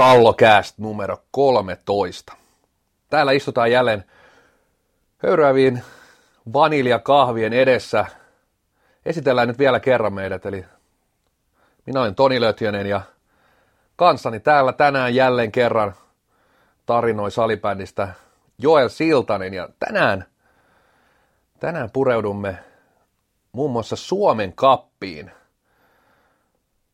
Kallokääst numero 13. Täällä istutaan jälleen höyryäviin vaniljakahvien edessä. Esitellään nyt vielä kerran meidät, eli minä olen Toni Lötjönen ja kanssani täällä tänään jälleen kerran tarinoi salibändistä Joel Siltanen ja tänään, tänään pureudumme muun muassa Suomen kappiin.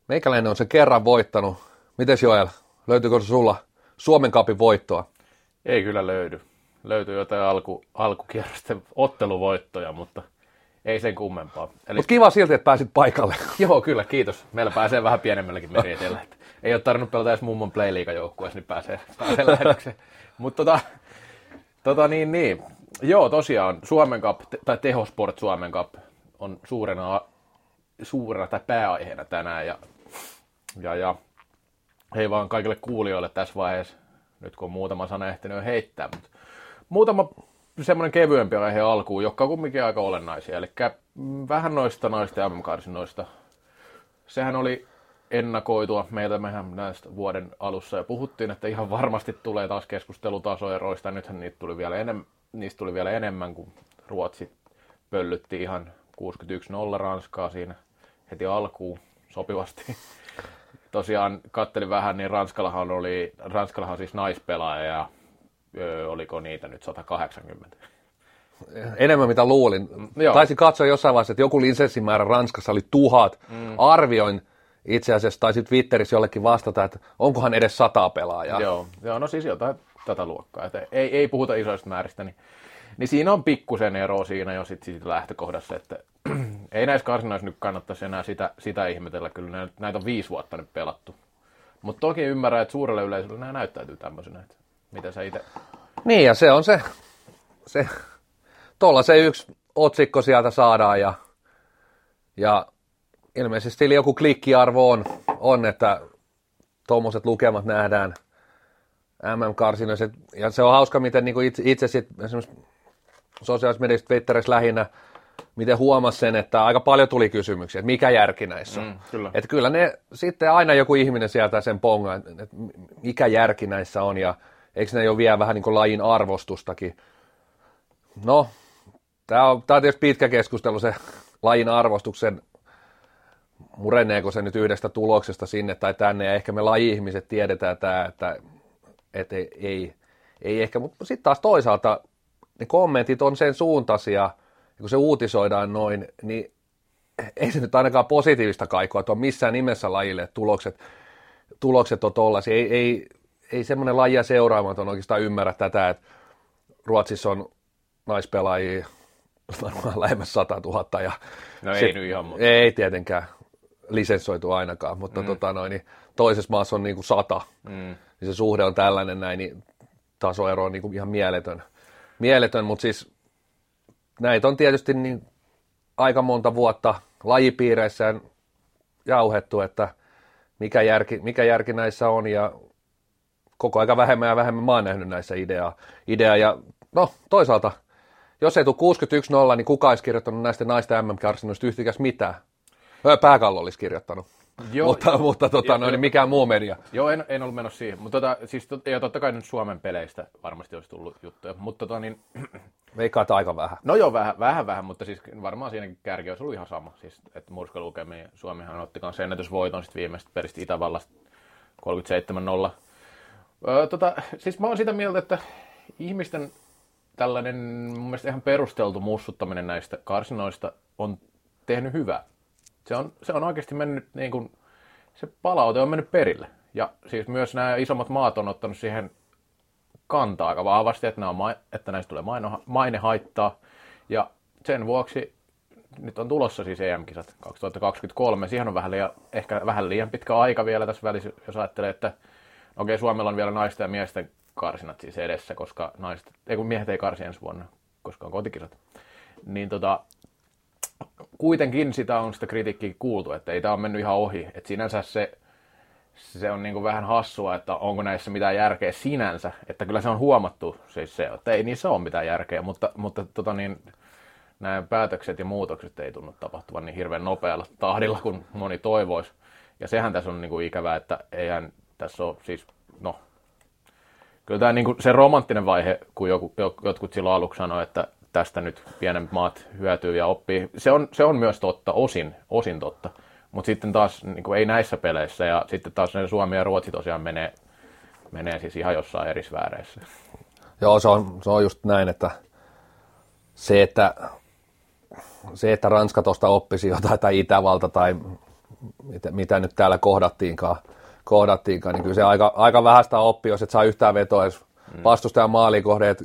Meikäläinen on se kerran voittanut. Mites Joel, löytyykö sulla Suomen kapin voittoa? Ei kyllä löydy. Löytyy jotain alku, alkukierrosten otteluvoittoja, mutta ei sen kummempaa. Eli... Mutta kiva silti, että pääsit paikalle. Joo, kyllä, kiitos. Meillä pääsee vähän pienemmälläkin meriteillä. Ei ole tarvinnut pelata edes mummon play joukkueessa, niin pääsee, pääsee lähetykseen. Mutta tota, tota, niin, niin. Joo, tosiaan Suomen Cup, tai Tehosport Suomen Cup on suurena, suurena tai pääaiheena tänään. Ja, ja, ja hei vaan kaikille kuulijoille tässä vaiheessa, nyt kun on muutama sana ehtinyt heittää, mutta muutama semmoinen kevyempi aihe alkuun, joka on kumminkin aika olennaisia. Eli vähän noista naisten MM-karsinoista. Sehän oli ennakoitua. Meiltä mehän näistä vuoden alussa ja puhuttiin, että ihan varmasti tulee taas keskustelutasoeroista. Nythän niitä tuli vielä enem- niistä tuli vielä enemmän, kuin Ruotsi pöllytti ihan 61-0 Ranskaa siinä heti alkuun sopivasti. Tosiaan kattelin vähän, niin Ranskallahan oli, Ranskallahan siis naispelaaja ja öö, oliko niitä nyt 180. Enemmän mitä luulin. Joo. Taisin katsoa jossain vaiheessa, että joku lisenssimäärä Ranskassa oli tuhat. Mm. Arvioin itse asiassa, tai sitten Twitterissä jollekin vastata, että onkohan edes sata pelaajaa. Joo, Joo no siis jotain tätä luokkaa. Että ei, ei puhuta isoista määristä, niin, niin siinä on pikkusen ero siinä jo sit siitä lähtökohdassa, että ei näissä karsinoissa nyt kannattaisi enää sitä, sitä ihmetellä, kyllä näitä on viisi vuotta nyt pelattu. Mutta toki ymmärrän, että suurelle yleisölle nämä näyttäytyy tämmöisenä, että mitä sä itse... Niin, ja se on se, se tuolla se yksi otsikko sieltä saadaan, ja, ja ilmeisesti joku klikkiarvo on, on että tuommoiset lukemat nähdään MM-karsinoissa. Ja se on hauska, miten niin itse, itse sit, esimerkiksi sosiaalisessa mediassa Twitterissä lähinnä, miten huomasi sen, että aika paljon tuli kysymyksiä, että mikä järki näissä on. Mm, kyllä. Että kyllä ne sitten aina joku ihminen sieltä sen ponga, että mikä järki näissä on ja eikö ne jo vielä vähän niin kuin lajin arvostustakin. No, tämä on, tämä on tietysti pitkä keskustelu se lajin arvostuksen mureneeko se nyt yhdestä tuloksesta sinne tai tänne, ja ehkä me laji-ihmiset tiedetään tämä, että, että ei, ei, ei ehkä, mutta sitten taas toisaalta ne kommentit on sen suuntaisia, kun se uutisoidaan noin, niin ei se nyt ainakaan positiivista kaikua tuo missään nimessä lajille, että tulokset, tulokset on tollaisia. Ei, ei, ei semmoinen lajia seuraamaton oikeastaan ymmärrä tätä, että Ruotsissa on naispelaajia varmaan lähemmäs 100 000. Ja no ei nyt ihan, mutta... Ei tietenkään lisenssoitu ainakaan, mutta mm. tota noin, niin toisessa maassa on niin kuin sata, mm. niin se suhde on tällainen näin, niin tasoero on niin kuin ihan mieletön. mieletön, mutta siis näitä on tietysti niin aika monta vuotta lajipiireissä jauhettu, että mikä järki, mikä järki näissä on ja koko aika vähemmän ja vähemmän mä oon nähnyt näissä ideaa. Idea ja no toisaalta, jos ei tule 61-0, niin kuka olisi kirjoittanut näistä naisten MM-karsinoista yhtikäs mitään? Pääkallo olisi kirjoittanut. Joo, mutta, mutta tota, jo, noin, jo, mikään muu media. Joo, en, en ollut menossa siihen. Mutta tota, siis, tot, ja totta kai nyt Suomen peleistä varmasti olisi tullut juttuja. Mutta tota, niin... Veikkaat aika vähän. No joo, vähän, vähän, vähän, mutta siis varmaan siinäkin kärki olisi ollut ihan sama. Siis, että murskalukemia Suomihan otti kanssa ennätysvoiton sitten viimeistä peristi Itävallasta 37-0. Öö, tota, siis mä oon sitä mieltä, että ihmisten tällainen mun mielestä ihan perusteltu mussuttaminen näistä karsinoista on tehnyt hyvää se on, se on oikeasti mennyt, niin kuin, se palaute on mennyt perille. Ja siis myös nämä isommat maat on ottanut siihen kantaa aika vahvasti, että, nämä on, että näistä tulee mainehaittaa. Ja sen vuoksi nyt on tulossa siis EM-kisat 2023. Siihen on vähän liian, ehkä vähän liian pitkä aika vielä tässä välissä, jos ajattelee, että okei, okay, Suomella on vielä naisten ja miesten karsinat siis edessä, koska naiset, ei kun miehet ei karsi ensi vuonna, koska on kotikisat. Niin tota, kuitenkin sitä on sitä kritiikkiä kuultu, että ei tämä ole mennyt ihan ohi. Että sinänsä se, se on niin kuin vähän hassua, että onko näissä mitään järkeä sinänsä. Että kyllä se on huomattu siis se, että ei niissä ole mitään järkeä, mutta, mutta tota niin, nämä päätökset ja muutokset ei tunnu tapahtuvan niin hirveän nopealla tahdilla kuin moni toivoisi. Ja sehän tässä on niin kuin ikävää, että eihän tässä ole siis no, kyllä tämä niin se romanttinen vaihe, kun joku, jotkut silloin aluksi sanoi, että tästä nyt pienemmät maat hyötyy ja oppii, se on, se on myös totta, osin, osin totta. Mutta sitten taas niin kuin ei näissä peleissä ja sitten taas ne Suomi ja Ruotsi tosiaan menee, menee siis ihan jossain eri sfääreissä. Joo, se on, se on just näin, että se, että, se, että Ranska tuosta oppisi jotain tai Itävalta tai mitä, mitä nyt täällä kohdattiinkaan, kohdattiinkaan, niin kyllä se aika, aika vähäistä oppii, jos et saa yhtään vetoa edes mm. vastustajan maalikohde, että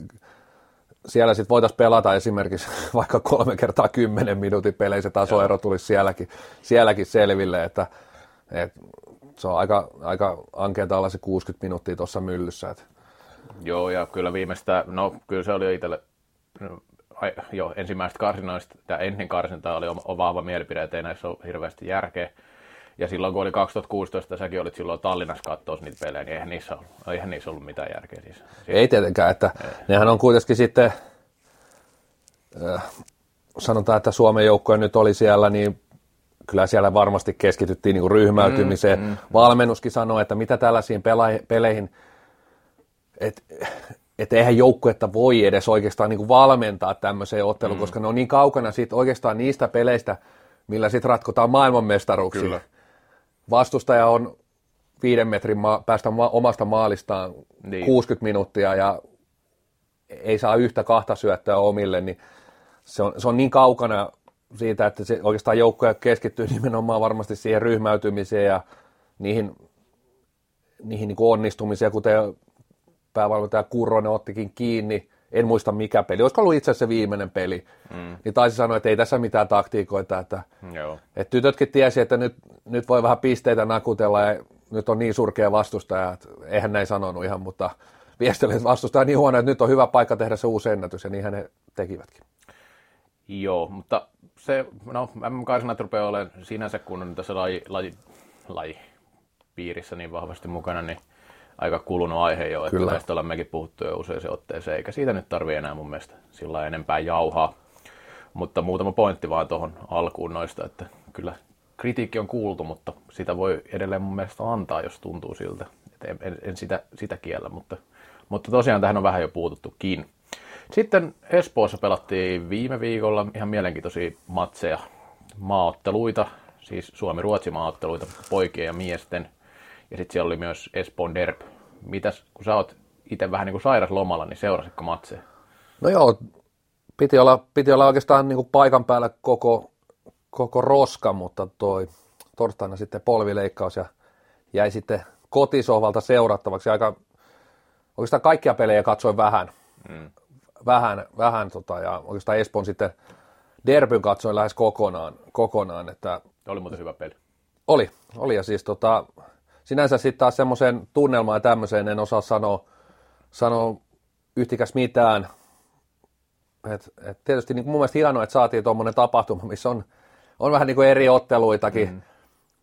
siellä sitten voitaisiin pelata esimerkiksi vaikka kolme kertaa kymmenen minuutin peleissä, se tasoero tulisi sielläkin, sielläkin selville, että, että se on aika, aika ankeeta olla se 60 minuuttia tuossa myllyssä. Että. Joo, ja kyllä viimeistä, no kyllä se oli jo itselle, no, jo ensimmäistä karsinoista, tämä ennen karsintaa oli oma, vahva mielipide, että ei näissä ole hirveästi järkeä. Ja silloin kun oli 2016, säkin olit silloin Tallinnassa katsoa niitä pelejä, niin eihän niissä ollut, eihän niissä ollut mitään järkeä. Siis. Ei tietenkään, että ei. nehän on kuitenkin sitten, äh, sanotaan, että Suomen joukkoja nyt oli siellä, niin kyllä siellä varmasti keskityttiin niin ryhmäytymiseen. Mm, mm. Valmennuskin sanoi, että mitä tällaisiin pela- peleihin, että et eihän joukkuetta voi edes oikeastaan niin valmentaa tämmöiseen otteluun, mm. koska ne on niin kaukana siitä oikeastaan niistä peleistä, millä sitten ratkotaan maailmanmestaruuksia. Kyllä vastustaja on viiden metrin ma- päästä ma- omasta maalistaan niin. 60 minuuttia ja ei saa yhtä kahta syöttöä omille, niin se on, se on niin kaukana siitä, että se oikeastaan joukkoja keskittyy nimenomaan varmasti siihen ryhmäytymiseen ja niihin, niihin niin onnistumiseen, kuten päävalmentaja Kurronen ottikin kiinni, en muista mikä peli, olisiko ollut itse asiassa se viimeinen peli, mm. niin taisi sanoa, että ei tässä mitään taktiikoita, että, Joo. että tytötkin tiesi, että nyt, nyt voi vähän pisteitä nakutella ja nyt on niin surkea vastustaja, että eihän näin sanonut ihan, mutta viestille, että vastustaja niin huono, että nyt on hyvä paikka tehdä se uusi ennätys ja niinhän he tekivätkin. Joo, mutta se, no MM-karsinat rupeaa olemaan sinänsä, kun on tässä laji, laji, laji piirissä niin vahvasti mukana, niin aika kulunut aihe jo, että Kyllä. tästä ollaan mekin puhuttu jo usein otteeseen, eikä siitä nyt tarvii enää mun mielestä sillä enempää jauhaa. Mutta muutama pointti vaan tuohon alkuun noista, että kyllä kritiikki on kuultu, mutta sitä voi edelleen mun mielestä antaa, jos tuntuu siltä. Että en, en, en sitä, sitä kiellä, mutta, mutta tosiaan tähän on vähän jo puututtukin. Sitten Espoossa pelattiin viime viikolla ihan mielenkiintoisia matseja, maaotteluita, siis Suomi-Ruotsi maaotteluita poikien ja miesten – ja sitten siellä oli myös Espoon Derp. Mitäs, kun sä oot itse vähän niin kuin sairas lomalla, niin seurasitko matseja? No joo, piti olla, piti olla oikeastaan niin kuin paikan päällä koko, koko roska, mutta toi torstaina sitten polvileikkaus ja jäi sitten kotisohvalta seurattavaksi. Aika, oikeastaan kaikkia pelejä katsoin vähän, mm. vähän, vähän tota, ja oikeastaan Espoon sitten Derbyn katsoin lähes kokonaan, kokonaan että oli muuten hyvä peli. Oli, oli ja siis tota, sinänsä sitten taas semmoiseen tunnelmaan ja tämmöiseen en osaa sanoa, sanoa yhtikäs mitään. Et, et tietysti niin mun mielestä hienoa, että saatiin tuommoinen tapahtuma, missä on, on vähän niin kuin eri otteluitakin. Mm.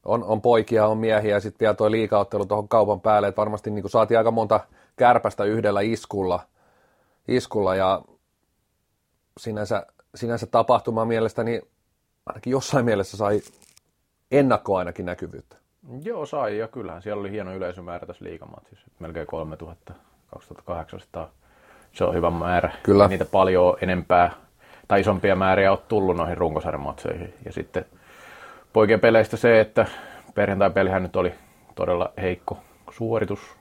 On, on poikia, on miehiä ja sitten vielä tuo liikaottelu tuohon kaupan päälle, että varmasti niin kuin saatiin aika monta kärpästä yhdellä iskulla, iskulla ja sinänsä, sinänsä tapahtuma mielestäni ainakin jossain mielessä sai ennakkoa ainakin näkyvyyttä. Joo, sai ja kyllähän siellä oli hieno yleisömäärä tässä liikamatsissa. Melkein 3000, 2800. Se on hyvä määrä. Kyllä. Niitä paljon enempää tai isompia määriä ole tullut noihin runkosarjamatseihin. Ja sitten poikien peleistä se, että perjantai-pelihän nyt oli todella heikko suoritus.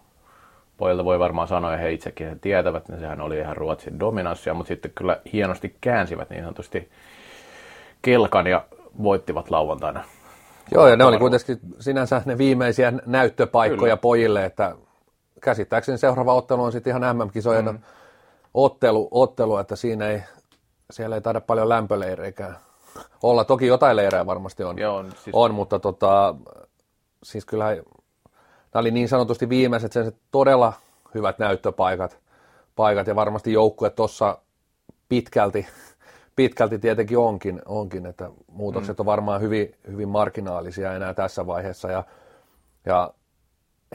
Pojilta voi varmaan sanoa, ja he itsekin tietävät, niin sehän oli ihan Ruotsin dominanssia, mutta sitten kyllä hienosti käänsivät niin sanotusti kelkan ja voittivat lauantaina Joo, ja ne oli kuitenkin sinänsä ne viimeisiä näyttöpaikkoja Kyllä. pojille, että käsittääkseni seuraava ottelu on sitten ihan MM-kisojen mm. ottelu, ottelu, että siinä ei, siellä ei taida paljon lämpöleireikään olla. Toki jotain leirejä varmasti on, Joo, siis... on mutta tota, siis kyllä nämä oli niin sanotusti viimeiset sen todella hyvät näyttöpaikat paikat, ja varmasti joukkue tuossa pitkälti pitkälti tietenkin onkin, onkin että muutokset mm. on varmaan hyvin, hyvin marginaalisia enää tässä vaiheessa ja, ja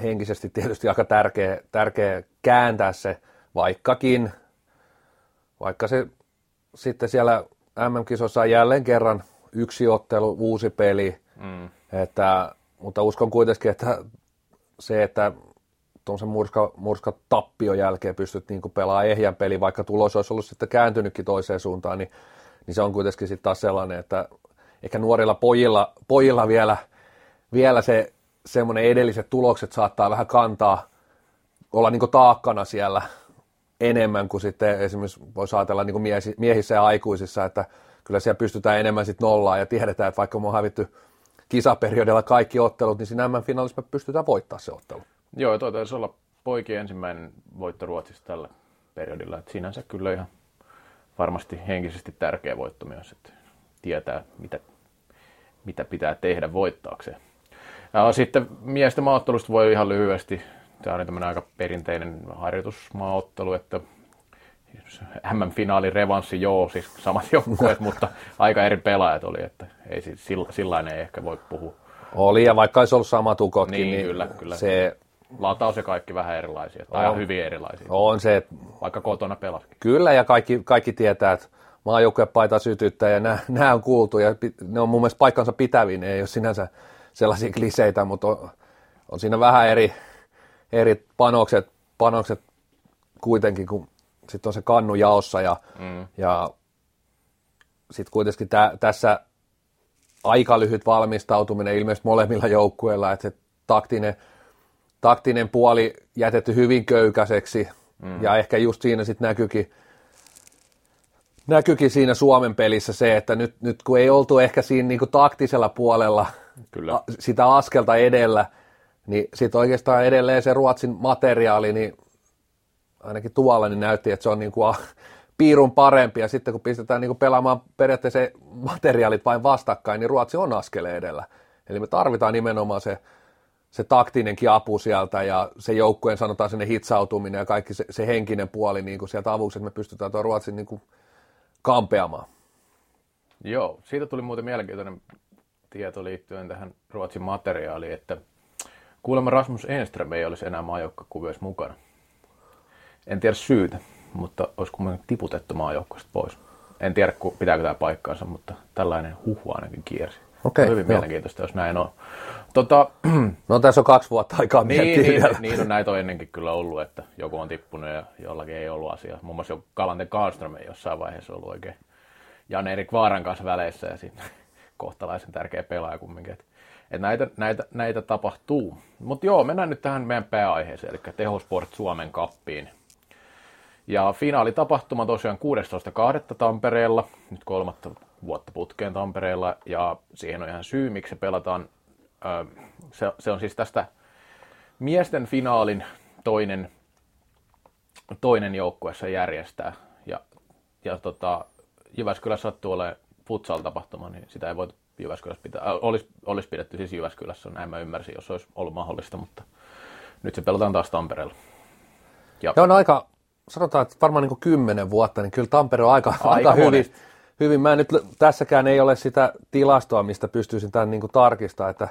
henkisesti tietysti aika tärkeä, tärkeä kääntää se, vaikkakin, vaikka se sitten siellä MM-kisossa on jälleen kerran yksi ottelu, uusi peli, mm. että, mutta uskon kuitenkin, että se, että tuommoisen murska, murska tappion jälkeen pystyt niin pelaamaan ehjän peli, vaikka tulos olisi ollut sitten kääntynytkin toiseen suuntaan, niin, niin se on kuitenkin sitten taas sellainen, että ehkä nuorilla pojilla, pojilla vielä, vielä se semmoinen edelliset tulokset saattaa vähän kantaa, olla niin taakkana siellä enemmän kuin sitten esimerkiksi voisi ajatella niin miehissä ja aikuisissa, että kyllä siellä pystytään enemmän sitten nollaan ja tiedetään, että vaikka me on hävitty kisaperiodilla kaikki ottelut, niin siinä finaalissa me pystytään voittaa se ottelu. Joo, toi taisi olla poikien ensimmäinen voitto Ruotsissa tällä periodilla, että sinänsä kyllä ihan varmasti henkisesti tärkeä voitto myös, että tietää, mitä, mitä pitää tehdä voittaakseen. Ja sitten miesten maaottelusta voi ihan lyhyesti, tämä on tämmöinen aika perinteinen harjoitusmaaottelu, että MM-finaalin revanssi, joo, siis samat joukkueet, mutta aika eri pelaajat oli, että ei sillä ei ehkä voi puhua. Oli, ja vaikka olisi ollut sama tukotkin, niin, niin kyllä, kyllä. se... Lataus ja kaikki vähän erilaisia, tai on, hyvin erilaisia. On se, että... Vaikka kotona pelasikin. Kyllä, ja kaikki, kaikki tietää, että maajoukkuepaita sytyttää, ja nämä, nämä on kuultu, ja ne on mun mielestä paikkansa pitäviä, ne ei ole sinänsä sellaisia kliseitä, mutta on, on siinä vähän eri, eri panokset, panokset kuitenkin, kun sitten on se kannu jaossa ja, mm. ja sitten kuitenkin tä, tässä aika lyhyt valmistautuminen ilmeisesti molemmilla joukkueilla, että se taktinen, taktinen puoli jätetty hyvin köykäiseksi mm. ja ehkä just siinä sitten näkyykin, näkyykin siinä Suomen pelissä se, että nyt, nyt kun ei oltu ehkä siinä niin taktisella puolella Kyllä. A, sitä askelta edellä, niin sitten oikeastaan edelleen se Ruotsin materiaali, niin ainakin tuolla niin näytti, että se on niin kuin piirun parempi, ja sitten kun pistetään niin kuin pelaamaan periaatteessa materiaalit vain vastakkain, niin Ruotsi on askeleen edellä. Eli me tarvitaan nimenomaan se, se taktinenkin apu sieltä ja se joukkueen sanotaan sinne hitsautuminen ja kaikki se, se henkinen puoli niin kuin sieltä avuksi, että me pystytään tuon Ruotsin niin kuin kampeamaan. Joo, siitä tuli muuten mielenkiintoinen tieto liittyen tähän Ruotsin materiaaliin, että kuulemma Rasmus Enström ei olisi enää maajoukkuekuvioissa mukana. En tiedä syytä, mutta olisi kuitenkin tiputettu maajoukkueesta pois. En tiedä, pitääkö tämä paikkaansa, mutta tällainen huhu ainakin kiersi. Okei, hyvin joo. mielenkiintoista, jos näin on. Tota, no tässä on kaksi vuotta aikaa niin, niin, niin, on näitä on ennenkin kyllä ollut, että joku on tippunut ja jollakin ei ollut asiaa. Muun muassa jo Kalanten Karlström ei jossain vaiheessa ollut oikein Jan-Erik Vaaran kanssa väleissä ja siinä kohtalaisen tärkeä pelaaja kumminkin. Että et näitä, näitä, näitä tapahtuu. Mutta joo, mennään nyt tähän meidän pääaiheeseen, eli Tehosport Suomen kappiin. Ja finaalitapahtuma tosiaan 16.2. Tampereella, nyt kolmatta vuotta putkeen Tampereella, ja siihen on ihan syy, miksi se pelataan. Se, se on siis tästä miesten finaalin toinen, toinen joukkue se järjestää. Ja, ja tota, Jyväskylässä sattuu olemaan futsal-tapahtuma, niin sitä ei voitu Jyväskylässä pitää. Olisi, olisi pidetty siis Jyväskylässä, näin mä ymmärsin, jos olisi ollut mahdollista, mutta nyt se pelataan taas Tampereella. Ja, ja on aika, sanotaan, että varmaan niin kymmenen vuotta, niin kyllä Tampere on aika, aika, aika hyvin, hyvin. Mä nyt tässäkään ei ole sitä tilastoa, mistä pystyisin tämän niin tarkistamaan, että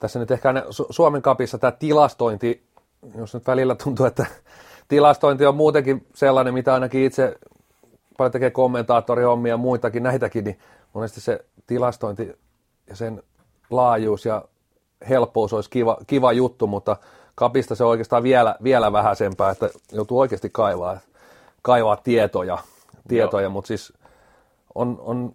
tässä nyt ehkä Suomen kapissa tämä tilastointi, jos nyt välillä tuntuu, että tilastointi on muutenkin sellainen, mitä ainakin itse paljon tekee kommentaattorihommia ja muitakin näitäkin, niin monesti se tilastointi ja sen laajuus ja helppous olisi kiva, kiva juttu, mutta kapista se on oikeastaan vielä, vielä vähäisempää, että joutuu oikeasti kaivaa, kaivaa tietoja, tietoja mutta siis on, on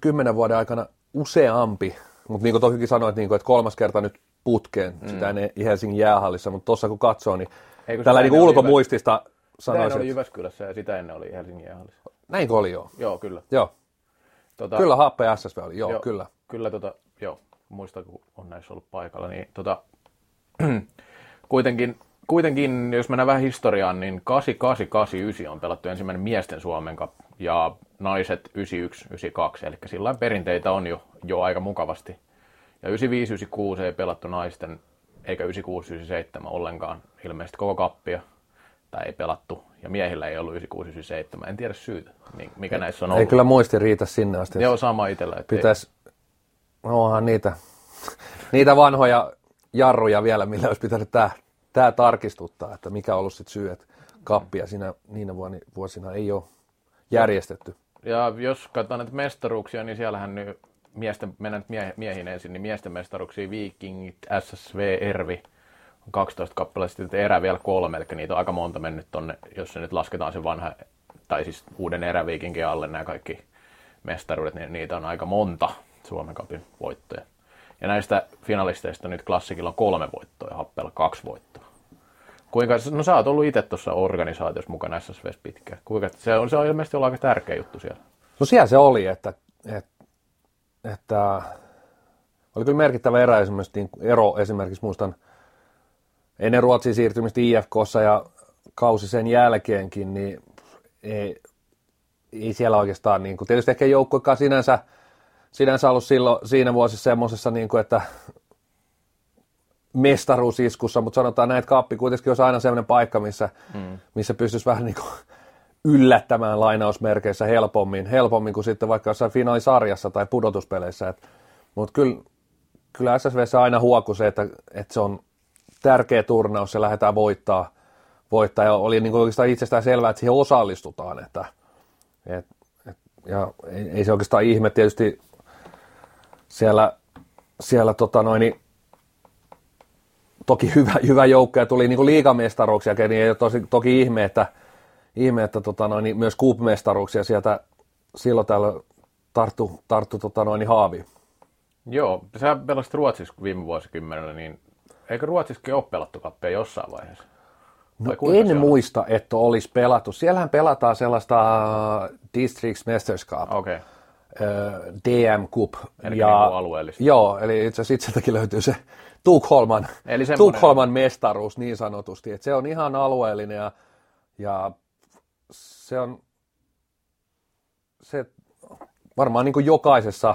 kymmenen vuoden aikana useampi, mutta niin kuin tokikin sanoit, niin kuin, että kolmas kerta nyt putkeen, mm. sitä ei Helsingin jäähallissa, mutta tuossa kun katsoo, niin Eikö tällä niin ulkomuistista sanoisin. Sitä oli Jyväskylässä ja sitä ennen oli Helsingin jäähallissa. Näinkö oli joo? Joo, kyllä. Joo. Tota, kyllä Happe SSV oli, joo, joo kyllä. Kyllä, tota, joo, muista kun on näissä ollut paikalla, niin tota, kuitenkin, kuitenkin, jos mennään vähän historiaan, niin 8889 on pelattu ensimmäinen miesten Suomen Cup ja naiset 9192, eli sillä perinteitä on jo, jo aika mukavasti. Ja 9596 ei pelattu naisten, eikä 9697 ollenkaan ilmeisesti koko kappia, tai ei pelattu. Ja miehillä ei ollut 9697, en tiedä syytä, mikä näissä on ollut. Ei kyllä muisti riitä sinne asti. Joo, sama itsellä. Pitäisi, no onhan niitä, niitä vanhoja jarruja vielä, millä olisi pitänyt tämä, tämä tarkistuttaa, että mikä on ollut sitten syy, että kappia siinä, niinä vuosina ei ole järjestetty. Ja jos katsotaan näitä mestaruuksia, niin siellähän nyt miesten, mennään miehiin ensin, niin miesten mestaruuksia Vikingit, SSV, Ervi 12 kappaletta, sitten erä vielä kolme, eli niitä on aika monta mennyt tonne, jos se nyt lasketaan se vanha, tai siis uuden eräviikinkin alle nämä kaikki mestaruudet, niin niitä on aika monta Suomen kapin voittoja. Ja näistä finalisteista nyt klassikilla kolme voittoa ja Happella kaksi voittoa. Kuinka, no sä oot ollut itse tuossa organisaatiossa mukana SSVs pitkään. Kuinka, se, on, se on ilmeisesti ollut aika tärkeä juttu siellä. No siellä se oli, että, että, että oli kyllä merkittävä erä esimerkiksi, niin ero esimerkiksi muistan ennen Ruotsin siirtymistä IFKssa ja kausi sen jälkeenkin, niin ei, ei siellä oikeastaan, niin kuin, tietysti ehkä joukkuekaan sinänsä, sinänsä ollut silloin, siinä vuosissa semmoisessa, niin kuin, että mestaruusiskussa, mutta sanotaan näin, että kappi kuitenkin olisi aina sellainen paikka, missä, mm. missä pystyisi vähän niin kuin yllättämään lainausmerkeissä helpommin, helpommin kuin sitten vaikka jossain finaalisarjassa tai pudotuspeleissä. Mutta kyllä, kyllä SSV aina huoku se, että, että se on tärkeä turnaus, se lähdetään voittaa, voittaa ja oli niin kuin oikeastaan itsestään selvää, että siihen osallistutaan. Että, et, et, ja ei, ei, se oikeastaan ihme tietysti siellä, siellä tota noin, toki hyvä, hyvä joukko ja tuli niin liigamestaruuksia, niin ei ole tosi, toki ihme, että, ihme, että tota noin, myös kuupmestaruuksia sieltä silloin täällä tarttu, tarttu tota noin, haavi. Joo, sä pelasit Ruotsissa viime vuosikymmenellä, niin eikö Ruotsissakin ole pelattu kappia jossain vaiheessa? No en muista, että olisi pelattu. Siellähän pelataan sellaista Districts Masters Cup. Okay. DM Cup. Eli ja, niin Joo, eli itse asiassa itseltäkin löytyy se Tukholman, eli Tukholman mestaruus niin sanotusti. Että se on ihan alueellinen ja, ja se on se varmaan niin kuin jokaisessa,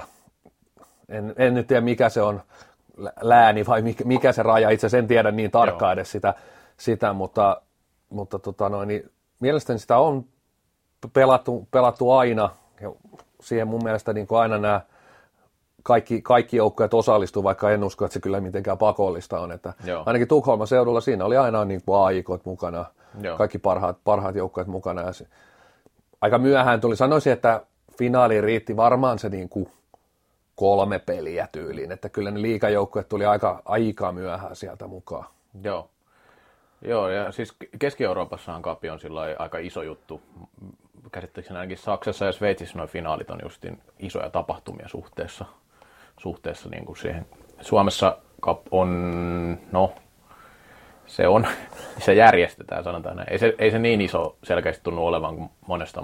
en, en nyt tiedä mikä se on, lääni vai mikä, mikä se raja, itse asiassa en tiedä niin tarkkaan edes sitä, sitä, mutta, mutta tota noin, niin mielestäni sitä on pelattu, pelattu aina, siihen mun mielestä niin kuin aina nämä kaikki, kaikki joukkueet osallistuu, vaikka en usko, että se kyllä mitenkään pakollista on. Että Joo. ainakin Tukholman seudulla siinä oli aina niin kuin AIKot mukana, Joo. kaikki parhaat, parhaat joukkueet mukana. Ja se, aika myöhään tuli, sanoisin, että finaaliin riitti varmaan se niin kuin kolme peliä tyyliin, että kyllä ne liikajoukkueet tuli aika, aika myöhään sieltä mukaan. Joo. Joo, ja siis Keski-Euroopassahan kapi on sillä aika iso juttu. Käsittääkseni ainakin Saksassa ja Sveitsissä noin finaalit on justin isoja tapahtumia suhteessa suhteessa niin kuin siihen. Suomessa on, no, se on, se järjestetään, sanotaan näin. Ei se, ei se niin iso selkeästi tunnu olevan kuin monessa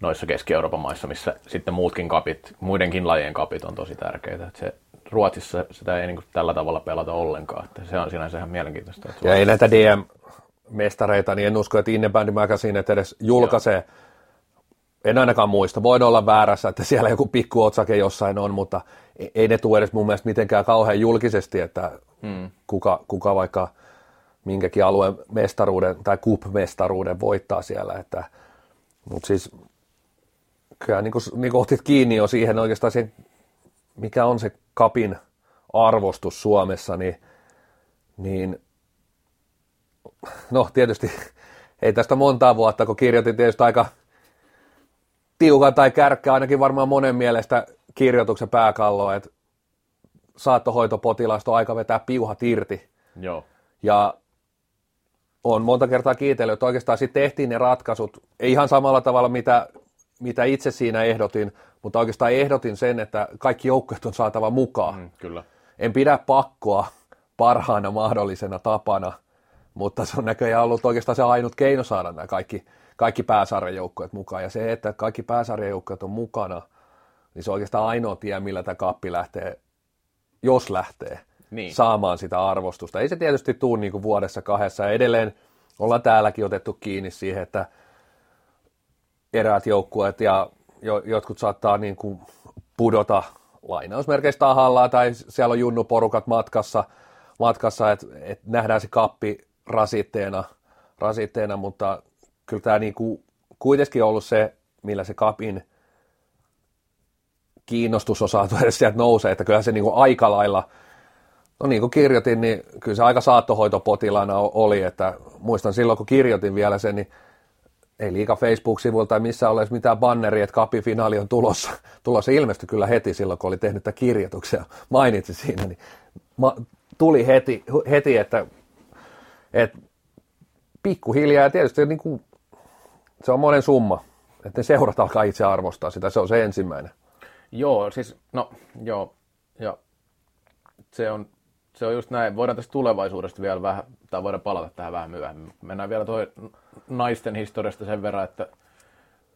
noissa Keski-Euroopan maissa, missä sitten muutkin kapit, muidenkin lajien kapit on tosi tärkeitä. Että se, Ruotsissa sitä ei niin kuin tällä tavalla pelata ollenkaan. Että se on sinänsä ihan mielenkiintoista. ja ei näitä DM-mestareita, niin en usko, että Innebandi Magazine edes julkaisee Joo en ainakaan muista. Voin olla väärässä, että siellä joku pikku otsake jossain on, mutta e- ei ne tule edes mun mielestä mitenkään kauhean julkisesti, että hmm. kuka, kuka vaikka minkäkin alueen mestaruuden tai kup-mestaruuden voittaa siellä. Että, mutta siis kyllä niin kuin, niin kuin otit kiinni jo siihen oikeastaan se, mikä on se kapin arvostus Suomessa, niin, niin no tietysti ei tästä montaa vuotta, kun kirjoitin tietysti aika tiukan tai kärkkä ainakin varmaan monen mielestä kirjoituksen pääkallo, että saattohoitopotilaasta on aika vetää piuhat irti. Joo. Ja on monta kertaa kiitellyt, että oikeastaan sitten tehtiin ne ratkaisut, ei ihan samalla tavalla, mitä, mitä itse siinä ehdotin, mutta oikeastaan ehdotin sen, että kaikki joukkueet on saatava mukaan. Mm, kyllä. En pidä pakkoa parhaana mahdollisena tapana, mutta se on näköjään ollut oikeastaan se ainut keino saada nämä kaikki kaikki pääsarjajoukkueet mukaan. Ja se, että kaikki pääsarjajoukkueet on mukana, niin se on oikeastaan ainoa tie, millä tämä kappi lähtee, jos lähtee, niin. saamaan sitä arvostusta. Ei se tietysti tule niin kuin vuodessa kahdessa. Ja edelleen ollaan täälläkin otettu kiinni siihen, että eräät joukkueet ja jo, jotkut saattaa niin kuin pudota lainausmerkeistä tahalla tai siellä on junnuporukat matkassa, matkassa että et nähdään se kappi rasitteena, rasitteena mutta kyllä tämä niinku kuitenkin ollut se, millä se kapin kiinnostus on saatu edes sieltä nousee, että kyllä se niinku aika lailla, no niin kuin kirjoitin, niin kyllä se aika saattohoitopotilaana oli, että muistan silloin kun kirjoitin vielä sen, niin ei liika Facebook-sivuilla tai missä olisi mitään banneria, että kapin finaali on tulossa. Tulossa ilmestyi kyllä heti silloin, kun oli tehnyt tätä kirjoituksia, mainitsi siinä, niin ma- tuli heti, heti että, että pikkuhiljaa ja tietysti niin kuin, se on monen summa, että ne seurat alkaa itse arvostaa sitä, se on se ensimmäinen. Joo, siis, no, joo, ja se on, se on just näin. Voidaan tästä tulevaisuudesta vielä vähän, tai voidaan palata tähän vähän myöhemmin. Mennään vielä tuohon naisten historiasta sen verran, että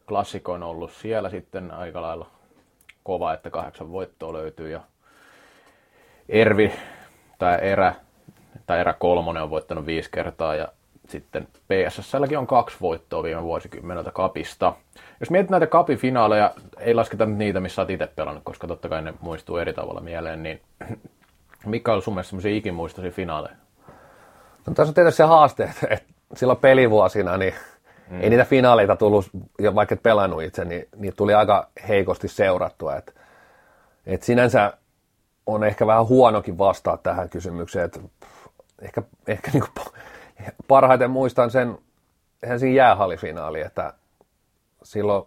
klassikko on ollut siellä sitten aika lailla kova, että kahdeksan voittoa löytyy ja Ervi tai Erä tai Erä kolmonen on voittanut viisi kertaa ja sitten PSSlläkin on kaksi voittoa viime vuosikymmeneltä kapista. Jos mietit näitä kapin finaaleja, ei lasketa nyt niitä, missä olet itse pelannut, koska totta kai ne muistuu eri tavalla mieleen, niin mikä on sun mielestä semmoisia ikimuistoisia finaaleja? No, tässä on tietysti se haaste, että silloin pelivuosina niin mm. ei niitä finaaleita tullut, vaikka et pelannut itse, niin niitä tuli aika heikosti seurattua. Et, et sinänsä on ehkä vähän huonokin vastaa tähän kysymykseen, että ehkä, ehkä niin kuin parhaiten muistan sen Helsingin jäähallifinaali, että silloin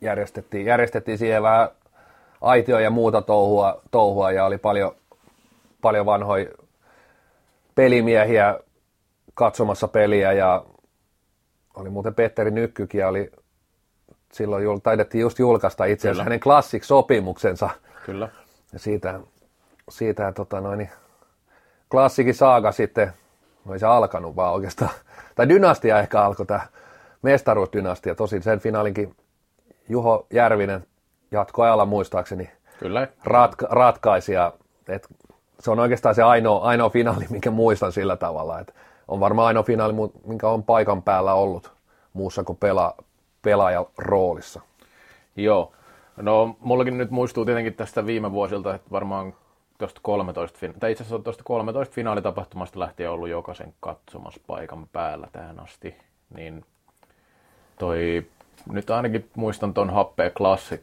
järjestettiin, järjestettiin vähän aitio ja muuta touhua, touhua ja oli paljon, paljon vanhoja pelimiehiä katsomassa peliä ja oli muuten Petteri Nykkykin ja oli silloin taidettiin just julkaista itse asiassa hänen klassik-sopimuksensa. Kyllä. Ja siitä, siitä tota noin, klassikin saaga sitten, no ei se alkanut vaan oikeastaan, tai dynastia ehkä alkoi tämä mestaruusdynastia, tosin sen finaalinkin Juho Järvinen jatkoajalla muistaakseni Kyllä. Ratka- ratkaisi ja et se on oikeastaan se ainoa, ainoa finaali, minkä muistan sillä tavalla, että on varmaan ainoa finaali, minkä on paikan päällä ollut muussa kuin pela, pelaajan roolissa. Joo. No, mullakin nyt muistuu tietenkin tästä viime vuosilta, että varmaan tuosta 13, tai itse asiassa tuosta 13 finaalitapahtumasta lähtien ollut jokaisen katsomassa paikan päällä tähän asti, niin toi, nyt ainakin muistan tuon Happea Classic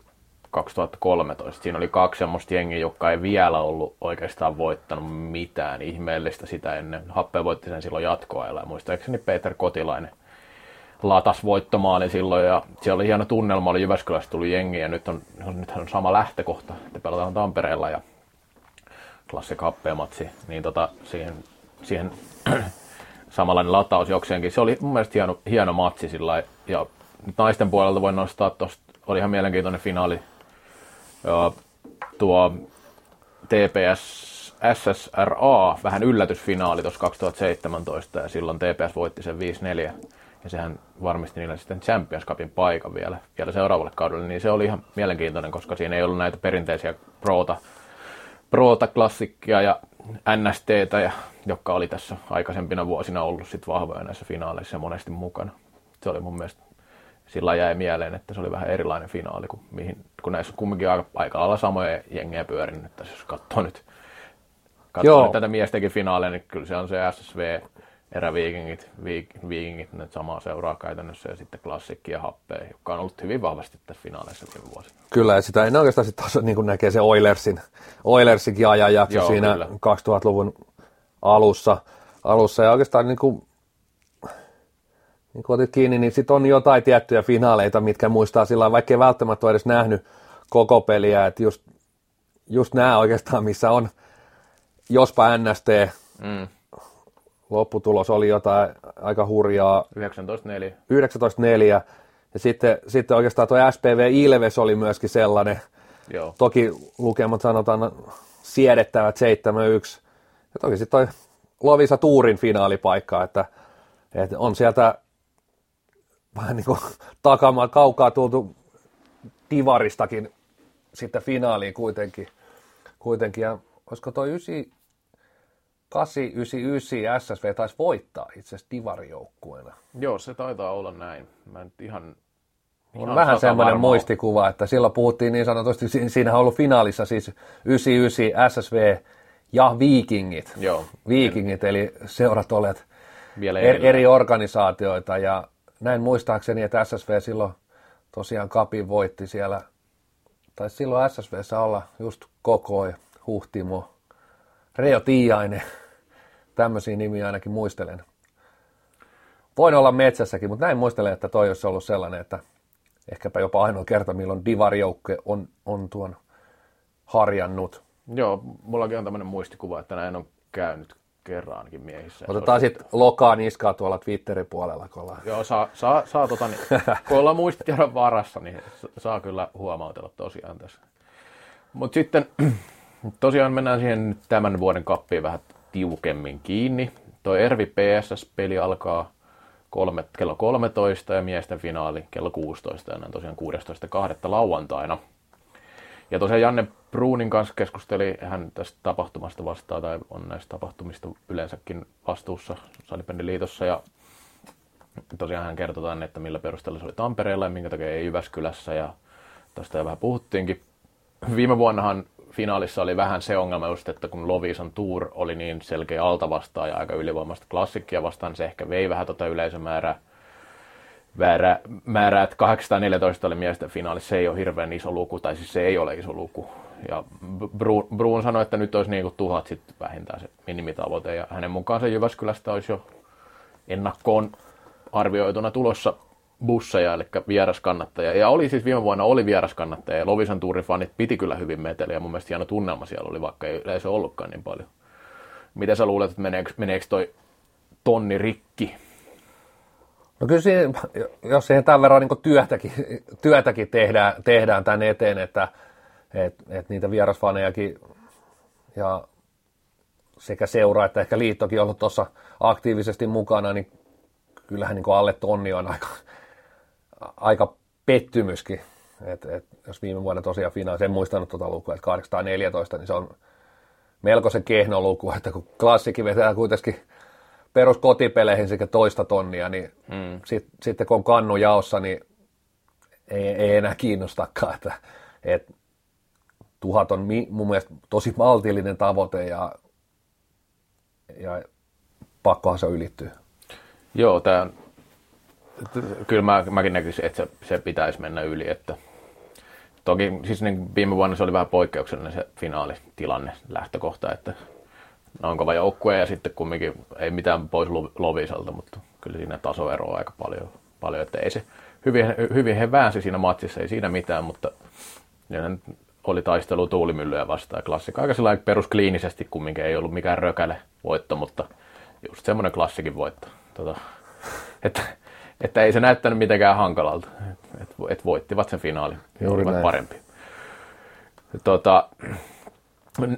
2013. Siinä oli kaksi semmoista jengiä, jotka ei vielä ollut oikeastaan voittanut mitään ihmeellistä sitä ennen. Happe voitti sen silloin jatkoajalla ja muistaakseni Peter Kotilainen latas voittomaali silloin ja siellä oli hieno tunnelma, oli Jyväskylästä tuli jengi ja nyt on, nythän on sama lähtökohta, että pelataan Tampereella ja klassi matsi, niin tota, siihen, siihen samanlainen lataus jokseenkin. Se oli mun mielestä hieno, hieno matsi sillä ja naisten puolelta voin nostaa tuosta, oli ihan mielenkiintoinen finaali. Ja tuo TPS SSRA, vähän yllätysfinaali tuossa 2017 ja silloin TPS voitti sen 5-4 ja sehän varmisti niille sitten Champions Cupin paikan vielä, vielä seuraavalle kaudelle, niin se oli ihan mielenkiintoinen, koska siinä ei ollut näitä perinteisiä proota, proota klassikkia ja NSTtä, ja, jotka oli tässä aikaisempina vuosina ollut sit vahvoja näissä finaaleissa monesti mukana. Se oli mun mielestä sillä jäi mieleen, että se oli vähän erilainen finaali, kuin mihin, kun näissä on kumminkin aika, aika lailla samoja jengejä pyörinyt. Jos katsoo nyt, katsoo nyt tätä miestenkin finaaleja, niin kyllä se on se SSV, eräviikingit, viikingit, ne samaa seuraa käytännössä ja sitten klassikki ja happea, joka on ollut hyvin vahvasti tässä finaaleissa viime vuosina. Kyllä, ja sitä ei oikeastaan sitten taas niin näkee se Oilersin, Oilersinkin ajanjakso Joo, siinä kyllä. 2000-luvun alussa, alussa ja oikeastaan niin kuin niin kun otit kiinni, niin sitten on jotain tiettyjä finaaleita, mitkä muistaa sillä vaikka ei välttämättä ole edes nähnyt koko peliä, että just, just nämä oikeastaan, missä on jospa NST, mm. Lopputulos oli jotain aika hurjaa. 19-4. 19-4. Ja sitten, sitten oikeastaan tuo SPV Ilves oli myöskin sellainen. Joo. Toki lukemat sanotaan siedettävät 7-1. Ja toki sitten toi Lovisa Tuurin finaalipaikka, että, että on sieltä vähän niin kuin takamaan kaukaa tultu divaristakin sitten finaaliin kuitenkin. kuitenkin. Ja olisiko toi 899 SSV taisi voittaa itse asiassa divarijoukkueena. Joo, se taitaa olla näin. Mä nyt ihan, ihan on vähän semmoinen varmaa. muistikuva, että silloin puhuttiin niin sanotusti, siinä on ollut finaalissa siis 99 SSV ja Vikingit. Joo. Vikingit, eli seurat olet Vielä eri, eri organisaatioita ja näin muistaakseni, että SSV silloin tosiaan Kapin voitti siellä, tai silloin SSVssä olla just Koko Huhtimo, Reo Tiainen, tämmöisiä nimiä ainakin muistelen. Voin olla metsässäkin, mutta näin muistelen, että toi olisi ollut sellainen, että ehkäpä jopa ainoa kerta, milloin Divar-joukkue on, on tuon harjannut. Joo, mullakin on tämmöinen muistikuva, että näin on käynyt kerran ainakin miehissä. Otetaan sitten lokaa niskaa tuolla Twitterin puolella, kun ollaan. Joo, saa, saa, saa tota, niin, kun ollaan muistitiedon varassa, niin saa kyllä huomautella tosiaan tässä. Mutta sitten tosiaan mennään siihen nyt tämän vuoden kappiin vähän tiukemmin kiinni. Toi Ervi PSS-peli alkaa kolme, kello 13 ja miesten finaali kello 16 ja näin tosiaan 16.2. lauantaina. Ja tosiaan Janne Bruunin kanssa keskusteli hän tästä tapahtumasta vastaan, tai on näistä tapahtumista yleensäkin vastuussa Salibändiliitossa, ja tosiaan hän kertoi tänne, että millä perusteella se oli Tampereella ja minkä takia ei Jyväskylässä, ja tästä jo vähän puhuttiinkin. Viime vuonnahan finaalissa oli vähän se ongelma just, että kun Lovisan Tour oli niin selkeä alta vastaan ja aika ylivoimasta klassikkia vastaan, se ehkä vei vähän tota yleisömäärää väärä määrä, että 814 oli miesten finaalissa, se ei ole hirveän iso luku, tai siis se ei ole iso luku. Ja Bruun, Bruun sanoi, että nyt olisi niin kuin tuhat sitten vähintään se minimitavoite, ja hänen mukaan se Jyväskylästä olisi jo ennakkoon arvioituna tulossa busseja, eli vieraskannattaja. Ja oli siis viime vuonna oli vieraskannattaja, ja Lovisan tuurin fanit piti kyllä hyvin meteliä, ja mun mielestä hieno tunnelma siellä oli, vaikka ei yleisö ollutkaan niin paljon. Miten sä luulet, että meneekö, meneekö toi tonni rikki No kyllä siinä, jos siihen tämän verran niin työtäkin, työtäkin tehdään, tehdään tämän eteen, että et, et niitä vierasfanejakin ja sekä seura että ehkä liittokin ollut tuossa aktiivisesti mukana, niin kyllähän niin alle tonni on aika, aika pettymyskin. Et, et, jos viime vuonna tosiaan finaali, en muistanut tuota lukua, että 814, niin se on melkoisen kehno luku, että kun klassikin vetää kuitenkin peruskotipeleihin sekä toista tonnia, niin mm. sitten sit, kun on kannu jaossa, niin ei, ei enää kiinnostakaan, että, että tuhat on mun mielestä tosi maltillinen tavoite ja, ja pakkohan se ylittyy. Joo, tämä kyllä mä, mäkin näkisin, että se, se pitäisi mennä yli, että toki siis niin viime vuonna se oli vähän poikkeuksellinen se finaalitilanne lähtökohta, että on kova joukkue ja sitten kumminkin ei mitään pois Lovisalta, mutta kyllä siinä tasoero on aika paljon, paljon että ei se hyvin, hyvin he väänsi siinä matsissa, ei siinä mitään, mutta oli taistelu tuulimyllyä vastaan. Klassikko aika sellainen peruskliinisesti kumminkin ei ollut mikään rökäle voitto, mutta just semmoinen klassikin voitto. Tota, että, että ei se näyttänyt mitenkään hankalalta. että et voittivat sen finaalin. Juuri parempi. Tota,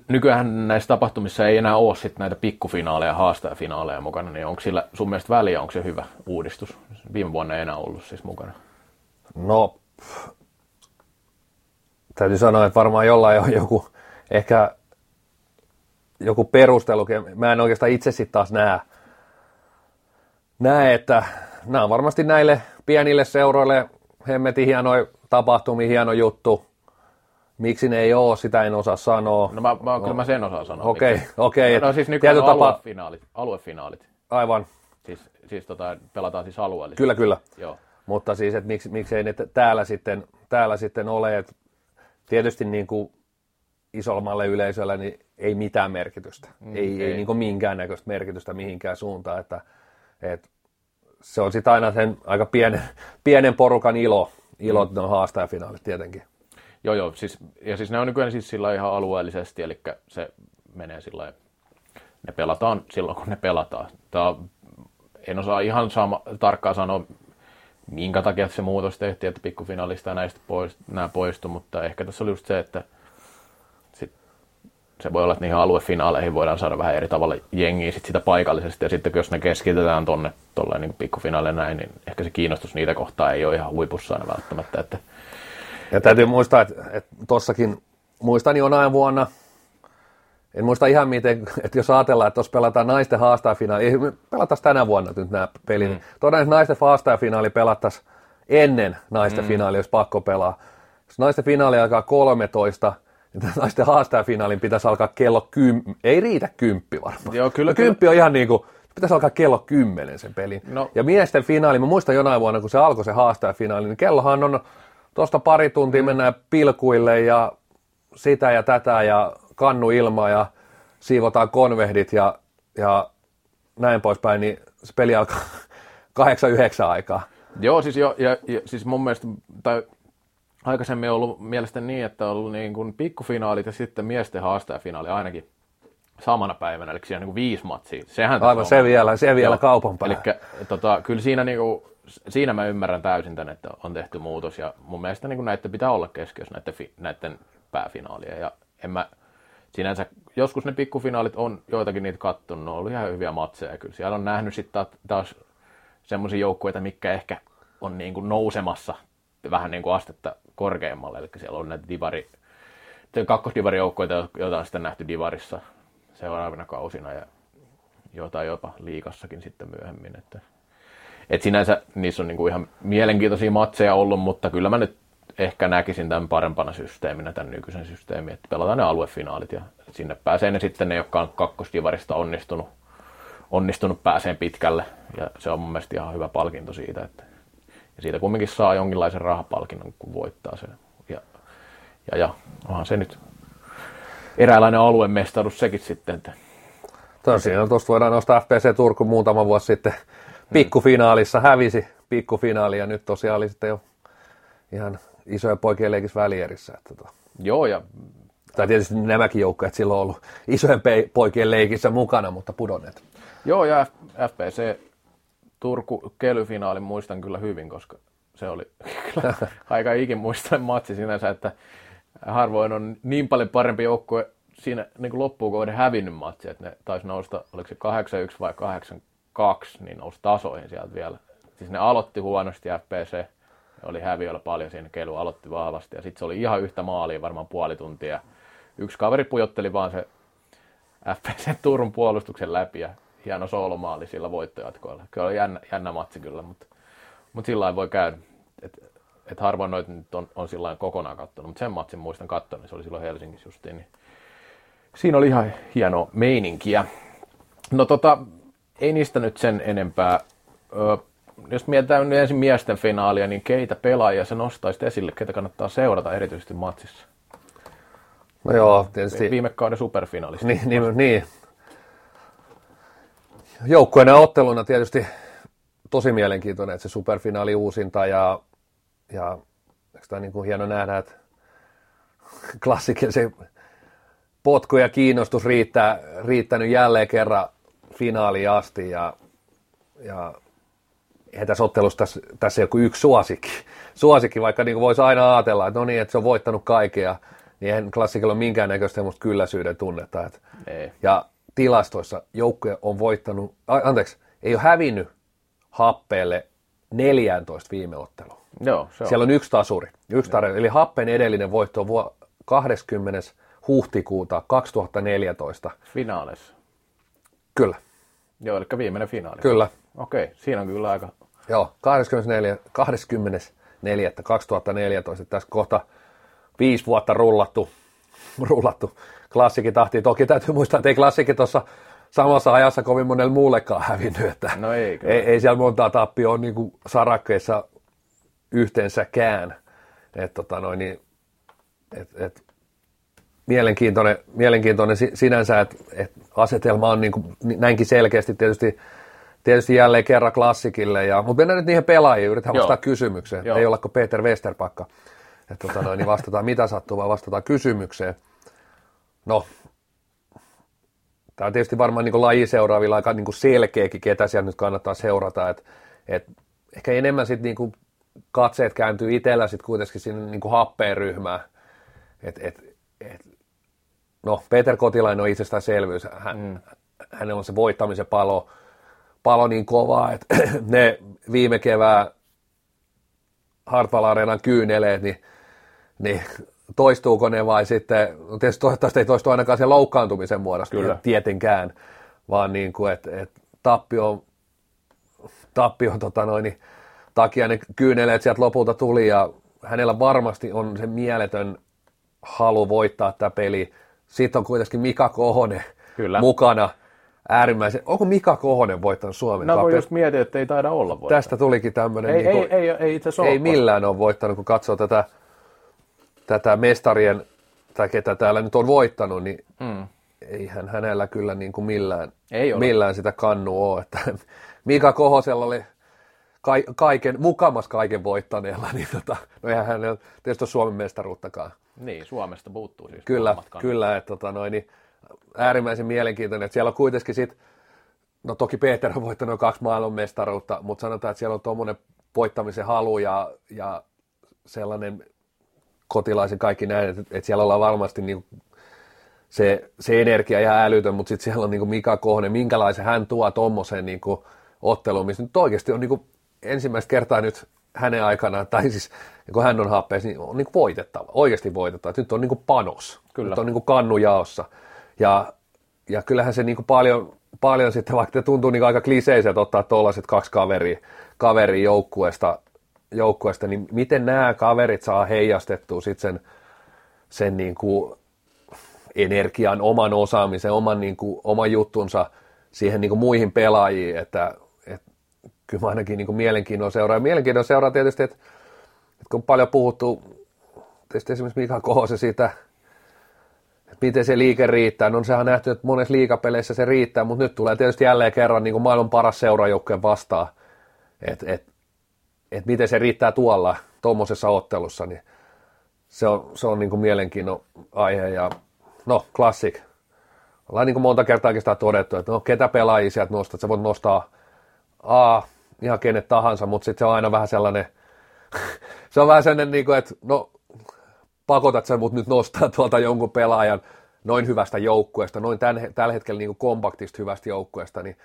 nykyään näissä tapahtumissa ei enää ole sit näitä pikkufinaaleja, haastajafinaaleja mukana, niin onko sillä sun mielestä väliä, onko se hyvä uudistus? Viime vuonna ei enää ollut siis mukana. No, täytyy sanoa, että varmaan jollain on joku, ehkä joku perustelu. Mä en oikeastaan itse sitten taas näe, näe, että nämä on varmasti näille pienille seuroille hemmetin hienoja tapahtumia, hieno juttu Miksi ne ei ole, sitä en osaa sanoa. No mä, mä, no. kyllä mä sen osaan sanoa. Okei, okay, okei. Okay. No, no siis nykyään on tapa... aluefinaalit, aluefinaalit. Aivan. Siis, siis tota, pelataan siis alueellisesti. Kyllä, kyllä. Joo. Mutta siis, että miksi, miksi ei ne täällä sitten, täällä sitten ole, että tietysti niin kuin isommalle yleisölle niin ei mitään merkitystä. Mm, ei, ei. ei niin minkäännäköistä merkitystä mihinkään suuntaan, että, että se on sitten aina sen aika pienen, pienen porukan ilo, ilo mm. on haastajafinaalit tietenkin. Joo, joo. Siis, ja siis ne on nykyään siis sillä ihan alueellisesti, eli se menee sillä ne pelataan silloin, kun ne pelataan. Tämä, en osaa ihan sama, tarkkaan sanoa, minkä takia se muutos tehtiin, että pikkufinaalista näistä poist, nämä poistu, mutta ehkä tässä oli just se, että se voi olla, että niihin aluefinaaleihin voidaan saada vähän eri tavalla jengiä sit sitä paikallisesti, ja sitten jos ne keskitetään tonne niin pikkufinaaleille näin, niin ehkä se kiinnostus niitä kohtaa ei ole ihan huipussa aina välttämättä, että ja täytyy muistaa, että, että tuossakin, muistan jonain vuonna, en muista ihan miten, että jos ajatellaan, että tuossa pelataan naisten haastajafinaali, ei pelataan tänä vuonna nyt nämä pelit. Mm. Todennäköisesti naisten haastajafinaali pelattaisiin ennen naisten mm. finaali, jos pakko pelaa. Jos naisten finaali alkaa 13, niin naisten haastajafinaalin pitäisi alkaa kello 10, ei riitä kymppi varmaan. Joo, kyllä, no, kymppi on ihan niin kuin, pitäisi alkaa kello 10 sen pelin. No. Ja miesten finaali, mä muistan jonain vuonna, kun se alkoi se haastajafinaali, niin kellohan on tuosta pari tuntia mennään pilkuille ja sitä ja tätä ja kannu ilma ja siivotaan konvehdit ja, ja näin poispäin, niin se peli alkaa 8-9 aikaa. Joo, siis, jo, ja, ja, siis mun mielestä, tai aikaisemmin ollut mielestäni niin, että on ollut niin kuin pikkufinaalit ja sitten miesten haastajafinaali ainakin samana päivänä, eli siellä niin kuin viisi matsia. Sehän Aivan, se vielä, se vielä kaupan päällä. Eli tota, kyllä siinä, niin kuin, siinä mä ymmärrän täysin tämän, että on tehty muutos ja mun mielestä niin kuin näiden pitää olla keskiössä näiden, fi, näiden pääfinaalia ja en mä, sinänsä joskus ne pikkufinaalit on joitakin niitä kattonut, ne on ollut ihan hyviä matseja kyllä. Siellä on nähnyt sitten taas semmoisia joukkueita, mikä ehkä on niin kuin nousemassa vähän niin kuin astetta korkeammalle, eli siellä on näitä divari, kakkosdivarijoukkoita, joita on sitten nähty divarissa seuraavina kausina ja jotain jopa liikassakin sitten myöhemmin. Että, et sinänsä niissä on niinku ihan mielenkiintoisia matseja ollut, mutta kyllä mä nyt ehkä näkisin tämän parempana systeeminä, tämän nykyisen systeemin, että pelataan ne aluefinaalit ja sinne pääsee ne sitten ne, jotka on kakkosdivarista onnistunut, onnistunut pääseen pitkälle ja se on mun mielestä ihan hyvä palkinto siitä, että ja siitä kumminkin saa jonkinlaisen rahapalkinnon, kun voittaa sen. Ja, ja, ja onhan se nyt eräänlainen aluemestaruus sekin sitten. Että... Tosiaan, tuosta voidaan nostaa FPC Turku muutama vuosi sitten pikkufinaalissa hävisi pikkufinaali ja nyt tosiaan oli sitten jo ihan isoja poikien leikissä välierissä. Että to... Joo, ja tai tietysti nämäkin joukkueet silloin on ollut isojen poikien leikissä mukana, mutta pudonneet. Joo, ja FPC Turku kelyfinaalin muistan kyllä hyvin, koska se oli aika ikin muistan matsi sinänsä, että harvoin on niin paljon parempi joukkue siinä niin kuin loppuun kohden hävinnyt matsi, että ne taisi nousta, oliko se 8-1 vai 8-2, niin nousi tasoihin sieltä vielä. Siis ne aloitti huonosti FPC, oli häviöllä paljon siinä, Kelu aloitti vahvasti ja sitten se oli ihan yhtä maalia varmaan puoli tuntia. Yksi kaveri pujotteli vaan se FPC Turun puolustuksen läpi ja hieno soolomaali sillä voittojatkoilla. Kyllä oli jännä, jännä matsi kyllä, mutta, mutta sillä voi käydä. Et, et harvoin noita nyt on, on sillä kokonaan kattonut, mutta sen matsin muistan kattonut, se oli silloin Helsingissä justiin. Niin siinä oli ihan hieno meininkiä. No tota, ei niistä nyt sen enempää. Ö, jos mietitään ensin miesten finaalia, niin keitä pelaajia se nostaisi esille, ketä kannattaa seurata erityisesti matsissa? No joo, tietysti. Viime kauden superfinaalista. Niin, niin, niin. Joukkueena otteluna tietysti tosi mielenkiintoinen, että se superfinaali uusinta ja, ja eikö tämä niin kuin hieno nähdä, että klassikin se potku ja kiinnostus riittää, riittänyt jälleen kerran finaaliin asti ja, ja eihän tässä ottelussa tässä, tässä joku yksi suosikki, suosikki vaikka niin kuin voisi aina ajatella, että no niin, että se on voittanut kaikkea, niin eihän klassikilla ole minkäännäköistä kylläisyyden tunnetta. Että. Ja tilastoissa joukkue on voittanut, anteeksi, ei ole hävinnyt happeelle 14 viime ottelu. Joo, se on. Siellä on yksi tasuri, yksi tarjo, eli happeen edellinen voitto on 20. huhtikuuta 2014. Finaalissa. Kyllä. Joo, eli viimeinen finaali. Kyllä. Okei, siinä on kyllä aika... Joo, 24. 24. 2014. Tässä kohta viisi vuotta rullattu, rullattu klassikin tahtiin. Toki täytyy muistaa, että ei klassikin tuossa samassa ajassa kovin monella muullekaan hävinnyt. Että no ei, ei, ei, siellä montaa tappia ole niin sarakkeissa yhteensäkään. Et, tota noin, niin, et, et, mielenkiintoinen, mielenkiintoinen sinänsä, että et asetelma on niin kuin, näinkin selkeästi tietysti, tietysti jälleen kerran klassikille. Ja, mutta mennään nyt niihin pelaajiin, yritetään Joo. vastata kysymykseen. Joo. Ei olla kuin Peter Westerpakka. Että tota noin, niin vastataan mitä sattuu, vaan vastataan kysymykseen. No, tämä on tietysti varmaan niin lajiseuraavilla aika niin selkeäkin, ketä siellä nyt kannattaa seurata. Et, et ehkä enemmän sitten niin katseet kääntyy itsellä sitten kuitenkin sinne niin happeen ryhmään. Et, et, et, no, Peter Kotilainen on itsestäänselvyys. Hän, mm. Hänellä on se voittamisen palo, palo niin kovaa, että ne viime kevään Hartwall Areenan kyyneleet, niin, niin toistuuko ne vai sitten, tietysti toivottavasti ei toistu ainakaan sen loukkaantumisen muodossa, Kyllä. tietenkään, vaan niin kuin, että et tappio, tappio tota noin, niin, takia ne kyyneleet sieltä lopulta tuli ja hänellä varmasti on se mieletön halu voittaa tämä peli. Sitten on kuitenkin Mika Kohonen Kyllä. mukana äärimmäisen. Onko Mika Kohonen voittanut Suomen No kun just mietin, että ei taida olla voittanut. Tästä tulikin tämmöinen. Ei, niin kuin, ei, ei, ei, itse Ei millään ole voittanut, kun katsoo tätä tätä mestarien, tai ketä täällä nyt on voittanut, niin mm. eihän hänellä kyllä niin kuin millään, Ei ole. millään sitä kannu ole. Että Mika Kohosella oli ka- kaiken, mukamas kaiken voittaneella, niin tota, no eihän hänellä tietysti ole Suomen mestaruuttakaan. Niin, Suomesta puuttuu siis Kyllä, kyllä, että tota, noin, niin äärimmäisen mielenkiintoinen, että siellä on kuitenkin sit, no toki Peter on voittanut kaksi maailmanmestaruutta, mutta sanotaan, että siellä on tuommoinen voittamisen halu ja, ja sellainen kotilaisen kaikki näin, että, että siellä ollaan varmasti niin se, se energia ihan älytön, mutta sitten siellä on niin kuin Mika Kohne, minkälaisen hän tuo tuommoiseen niin otteluun, missä nyt oikeasti on niin kuin ensimmäistä kertaa nyt hänen aikanaan, tai siis kun hän on happeessa, niin on niin kuin voitettava, oikeasti voitettava. Nyt on niin kuin panos, Kyllä. nyt on niin kuin kannujaossa. Ja, ja kyllähän se niin kuin paljon, paljon sitten, vaikka te tuntuu niin aika kliseiseltä ottaa tuollaiset kaksi kaveria, kaveria joukkueesta, joukkueesta, niin miten nämä kaverit saa heijastettua sitten sen, sen niin kuin energian, oman osaamisen, oman, niin kuin, oman juttunsa siihen niin kuin muihin pelaajiin, että, että kyllä mä ainakin niin kuin mielenkiinnolla seuraan. Mielenkiinnolla seuraa tietysti, että, että kun paljon puhuttu, tietysti esimerkiksi Mika Kohosen siitä, että miten se liike riittää. No sehän on nähty, että monessa liikapeleissä se riittää, mutta nyt tulee tietysti jälleen kerran niin kuin maailman paras seuraajoukkojen vastaan, että et, et miten se riittää tuolla tuommoisessa ottelussa, niin se on, se on niin kuin mielenkiinnon aihe ja no classic. Ollaan niin kuin monta kertaa sitä todettu, että no ketä pelaajia sieltä nostat, sä voit nostaa A, ihan kenet tahansa, mutta sitten se on aina vähän sellainen, se on vähän sellainen, niin kuin, että no pakotat sä mut nyt nostaa tuolta jonkun pelaajan noin hyvästä joukkueesta, noin tämän, tällä hetkellä niin kuin kompaktista hyvästä joukkueesta, niin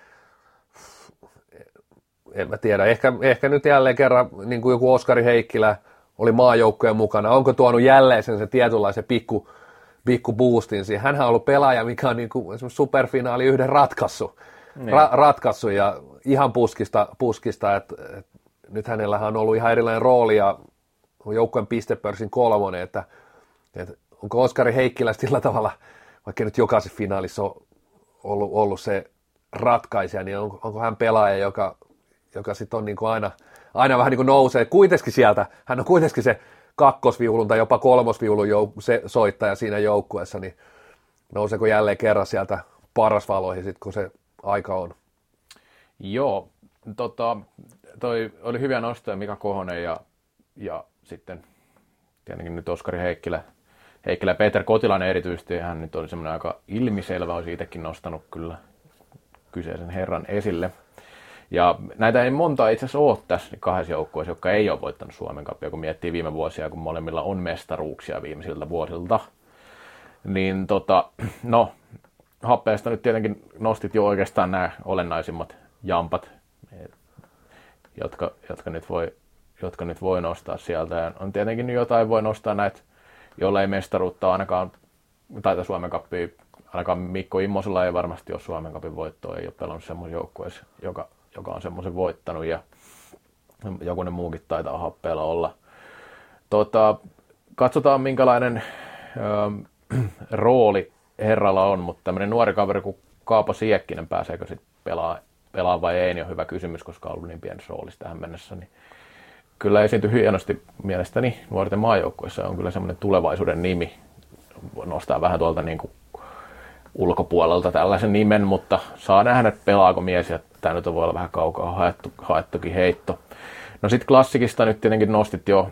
en mä tiedä, ehkä, ehkä nyt jälleen kerran niin kuin joku Oskari Heikkilä oli maajoukkojen mukana, onko tuonut jälleen sen, sen tietynlaisen pikku, pikku boostin siihen. Hänhän on ollut pelaaja, mikä on niin kuin esimerkiksi superfinaali yhden ratkassu, niin. ra, ratkassu ja ihan puskista, puskista että, että nyt hänellä on ollut ihan erilainen rooli ja joukkueen pistepörssin kolmonen, että, että onko Oskari Heikkilä sillä tavalla, vaikka nyt jokaisessa finaalissa on ollut, ollut se ratkaisija, niin on, onko hän pelaaja, joka, joka sitten on niin kuin aina, aina vähän niin kuin nousee kuitenkin sieltä, hän on kuitenkin se kakkosviulun tai jopa kolmosviulun jouk- se soittaja siinä joukkueessa, niin nouseeko jälleen kerran sieltä parasvaloihin sitten, kun se aika on? Joo, tota, toi oli hyviä nostoja Mika Kohonen ja, ja sitten tietenkin nyt Oskari Heikkilä, Heikkilä Peter Kotilainen erityisesti, hän nyt oli semmoinen aika ilmiselvä, olisi itsekin nostanut kyllä kyseisen herran esille. Ja näitä ei monta itse asiassa ole tässä kahdessa joukkueessa, jotka ei ole voittanut Suomen kappia, kun miettii viime vuosia, kun molemmilla on mestaruuksia viimeisiltä vuosilta. Niin tota, no, happeesta nyt tietenkin nostit jo oikeastaan nämä olennaisimmat jampat, jotka, jotka, nyt voi, jotka nyt voi nostaa sieltä. Ja on tietenkin jotain voi nostaa näitä, joilla ei mestaruutta ainakaan, tai Suomen kappia, ainakaan Mikko Immosella ei varmasti ole Suomen kapin voittoa, ei ole pelannut semmoisen joukkueessa, joka, joka on semmoisen voittanut ja jokunen muukin taitaa happeella olla. Tota, katsotaan minkälainen ö, rooli herralla on, mutta tämmöinen nuori kaveri kuin Kaapo Siekkinen, pääseekö sitten pelaa, pelaa vai ei, niin on hyvä kysymys, koska on ollut niin pienessä roolissa tähän mennessä. Niin kyllä esiintyy hienosti mielestäni nuorten maajoukkueessa on kyllä semmoinen tulevaisuuden nimi. Nostaa vähän tuolta niin kuin ulkopuolelta tällaisen nimen, mutta saa nähdä, että pelaako mies ja tämä nyt voi olla vähän kaukaa haettu, haettukin heitto. No sitten klassikista nyt tietenkin nostit jo,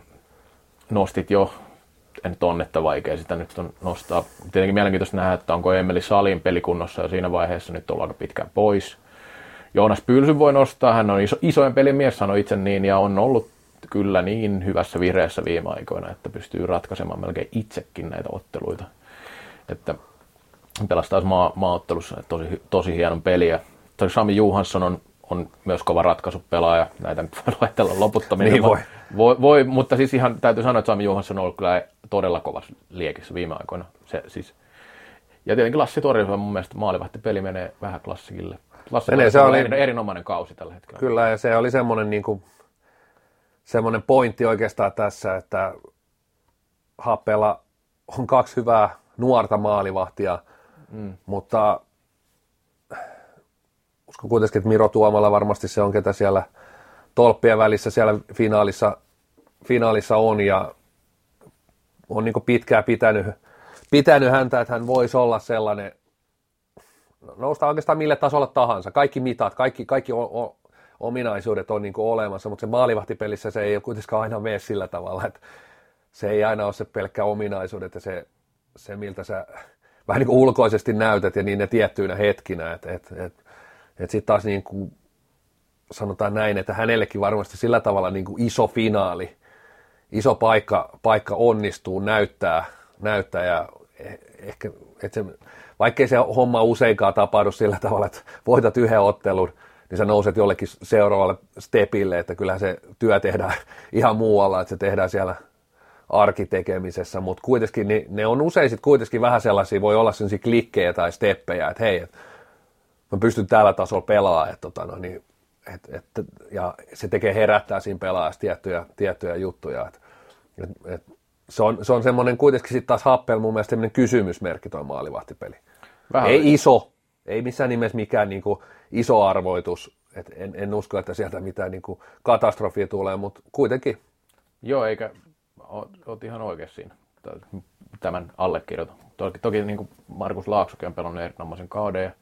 nostit jo en nyt on, vaikea sitä nyt on nostaa. Tietenkin mielenkiintoista nähdä, että onko Emeli Salin pelikunnossa ja siinä vaiheessa nyt ollaan aika pitkään pois. Joonas Pylsy voi nostaa, hän on iso, isojen pelimies, sanoi itse niin, ja on ollut kyllä niin hyvässä vireessä viime aikoina, että pystyy ratkaisemaan melkein itsekin näitä otteluita. Että pelastaa maa, maaottelussa tosi, tosi hienon peliä. Sami Juhansson on, on myös kova ratkaisupelaaja, näitä nyt voi luetella loputtomia. Niin voi. voi. Voi, mutta siis ihan täytyy sanoa, että Sami Juhansson on ollut kyllä todella kovassa liekissä viime aikoina. Se, siis, ja tietenkin Lassi Torjusella mun mielestä peli menee vähän klassikille. Lassi menee, se oli erinomainen kausi tällä hetkellä. Kyllä, ja se oli semmoinen, niin kuin, semmoinen pointti oikeastaan tässä, että Happela on kaksi hyvää nuorta maalivahtia, mm. mutta uskon kuitenkin, että Miro Tuomala varmasti se on, ketä siellä tolppien välissä siellä finaalissa, finaalissa on, ja on niin pitkään pitänyt, pitänyt häntä, että hän voisi olla sellainen, nousta oikeastaan mille tasolle tahansa, kaikki mitat, kaikki, kaikki ominaisuudet on niin olemassa, mutta se maalivahtipelissä se ei ole kuitenkaan aina mene sillä tavalla, että se ei aina ole se pelkkä ominaisuudet ja se, se miltä sä vähän niin ulkoisesti näytät ja niin ne tiettyinä hetkinä, että et, et, et sitten taas niin kuin sanotaan näin, että hänellekin varmasti sillä tavalla niin kuin iso finaali, iso paikka, paikka onnistuu näyttää, näyttää ja eh, ehkä, että se, vaikkei se homma useinkaan tapahdu sillä tavalla, että voitat yhden ottelun, niin sä nouset jollekin seuraavalle stepille, että kyllähän se työ tehdään ihan muualla, että se tehdään siellä arkitekemisessä, mutta kuitenkin niin ne on usein sitten kuitenkin vähän sellaisia, voi olla sellaisia klikkejä tai steppejä, että hei, et mä pystyn tällä tasolla pelaamaan, että tota, no, niin, et, et, ja se tekee herättää siinä pelaajassa tiettyjä, tiettyjä juttuja, että et, et, se on, se on semmoinen kuitenkin sitten taas Happel mun mielestä semmoinen kysymysmerkki tuo maalivahtipeli. Vähän ei oli. iso, ei missään nimessä mikään niin kuin iso arvoitus, et en, en usko, että sieltä mitään niin kuin katastrofia tulee, mutta kuitenkin. Joo, eikä oot ihan oikeassa siinä tämän allekirjoitan. Toki, toki niin kuin Markus Laaksokin on pelannut erinomaisen kauden,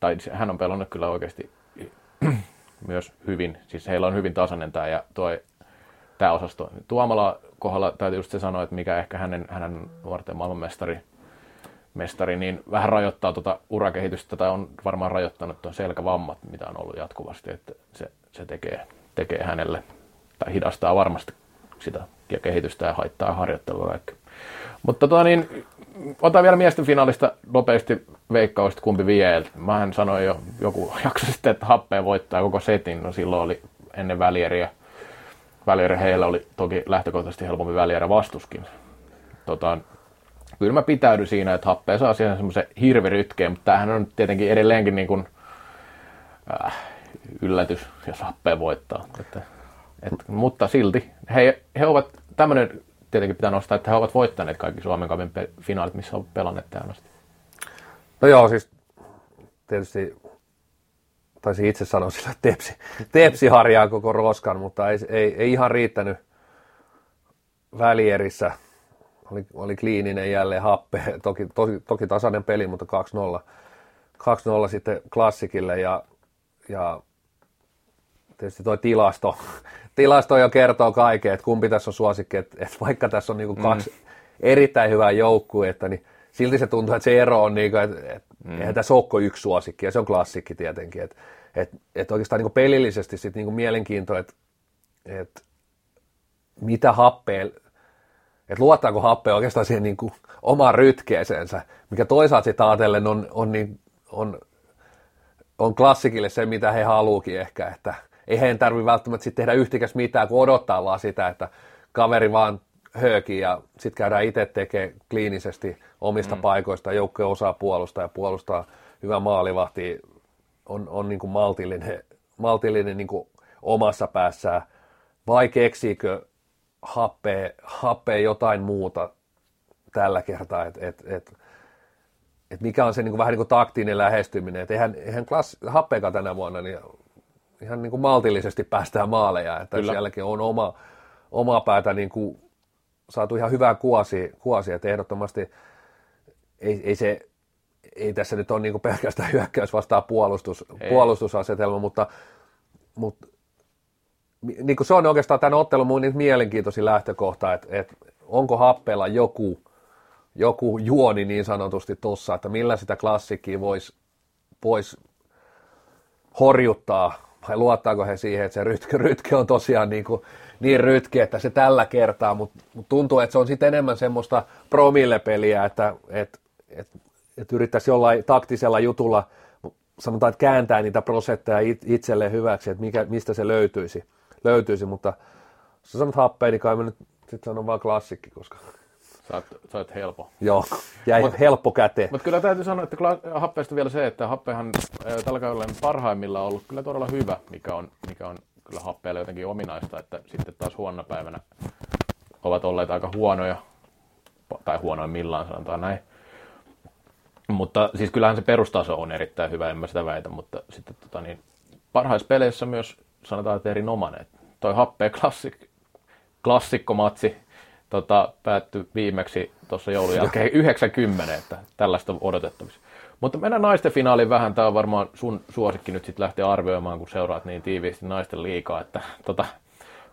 tai hän on pelannut kyllä oikeasti myös hyvin, siis heillä on hyvin tasainen tämä ja tuo tämä osasto. Tuomala kohdalla täytyy just se sanoa, että mikä ehkä hänen, hänen nuorten maailmanmestari mestari, niin vähän rajoittaa tuota urakehitystä tai on varmaan rajoittanut tuon selkävammat, mitä on ollut jatkuvasti, että se, se tekee, tekee hänelle tai hidastaa varmasti sitä ja kehitystä ja haittaa harjoittelua. Mutta tota niin, otan vielä miesten finaalista nopeasti veikkausta, kumpi vie. Mähän sanoin jo joku jakso sitten, että happea voittaa koko setin. No silloin oli ennen välieriä. Välieri heillä oli toki lähtökohtaisesti helpompi välierä vastuskin. Tota, kyllä mä pitäydyn siinä, että happea saa siihen semmoisen hirvirytkeen, mutta tämähän on tietenkin edelleenkin niin kuin, äh, yllätys, jos happea voittaa. Että, et, mutta silti he, he ovat, tämmöinen tietenkin pitää nostaa, että he ovat voittaneet kaikki Suomen Cupin finaalit, missä on pelanneet tähän asti. No joo, siis tietysti taisin itse sanoa sillä, että tepsi, tepsi harjaa koko roskan, mutta ei, ei, ei ihan riittänyt välierissä. Oli, oli kliininen jälleen happe, toki, toki, toki tasainen peli, mutta 2-0, 2-0 sitten klassikille ja, ja tietysti tuo tilasto, tilasto jo kertoo kaiken, että kumpi tässä on suosikki, että, että vaikka tässä on niin kuin kaksi mm. erittäin hyvää joukkuetta, niin silti se tuntuu, että se ero on, niin kuin, että, että mm. eihän tässä ole yksi suosikki, ja se on klassikki tietenkin, että, että, että oikeastaan niin kuin pelillisesti sit niin kuin mielenkiinto, että, että mitä happea, että luottaako happea oikeastaan siihen niin kuin omaan rytkeeseensä, mikä toisaalta sitten ajatellen on, on, niin, on, on klassikille se, mitä he haluukin ehkä, että ei heidän tarvitse välttämättä sitten tehdä yhtikäs mitään, kun odottaa vaan sitä, että kaveri vaan hööki ja sitten käydään itse tekemään kliinisesti omista mm. paikoista, joukkoja osaa puolustaa ja puolustaa hyvä maalivahti, on, on niin kuin maltillinen, maltillinen niin kuin omassa päässään, vai keksiikö happea, happea jotain muuta tällä kertaa, että et, et, et mikä on se niin kuin, vähän niin kuin taktinen lähestyminen, että eihän, eihän klass, happeakaan tänä vuonna, niin ihan niin kuin maltillisesti päästään maaleja, että Kyllä. sielläkin on oma, oma päätä niin kuin saatu ihan hyvää kuosi, kuosi että ehdottomasti ei, ei se ei tässä nyt ole niin kuin pelkästään hyökkäys vastaan puolustus, puolustusasetelma, mutta, mutta niin kuin se on oikeastaan tämän ottelun mun niin mielenkiintoisin lähtökohta, että, että onko happeella joku, joku juoni niin sanotusti tuossa, että millä sitä klassikkiä voisi vois horjuttaa vai luottaako he siihen, että se rytky, rytky on tosiaan niin, kuin, niin rytki, että se tällä kertaa, mutta mut tuntuu, että se on sitten enemmän semmoista promillepeliä, että et, et, et yrittäisi jollain taktisella jutulla, sanotaan, että kääntää niitä prosentteja itselleen hyväksi, että mikä, mistä se löytyisi, löytyisi mutta jos sanot happea, niin kai mä nyt sitten sanon vaan klassikki, koska Sä oot, sä oot helppo. Joo, jäi mut, helppo käteen. Mutta kyllä täytyy sanoa, että happeesta vielä se, että happehan tällä kaudella parhaimmillaan ollut kyllä todella hyvä, mikä on, mikä on kyllä happeelle jotenkin ominaista, että sitten taas huonona päivänä ovat olleet aika huonoja, tai huonoimmillaan sanotaan näin. Mutta siis kyllähän se perustaso on erittäin hyvä, en mä sitä väitä, mutta sitten tota niin, parhaissa peleissä myös sanotaan, että erinomainen. Toi happea klassik, klassikkomatsi, tota, päättyi viimeksi tuossa joulun jälkeen 90, että tällaista on odotettavissa. Mutta mennään naisten finaaliin vähän. Tämä on varmaan sun suosikki nyt sitten lähteä arvioimaan, kun seuraat niin tiiviisti naisten liikaa. Että, tota,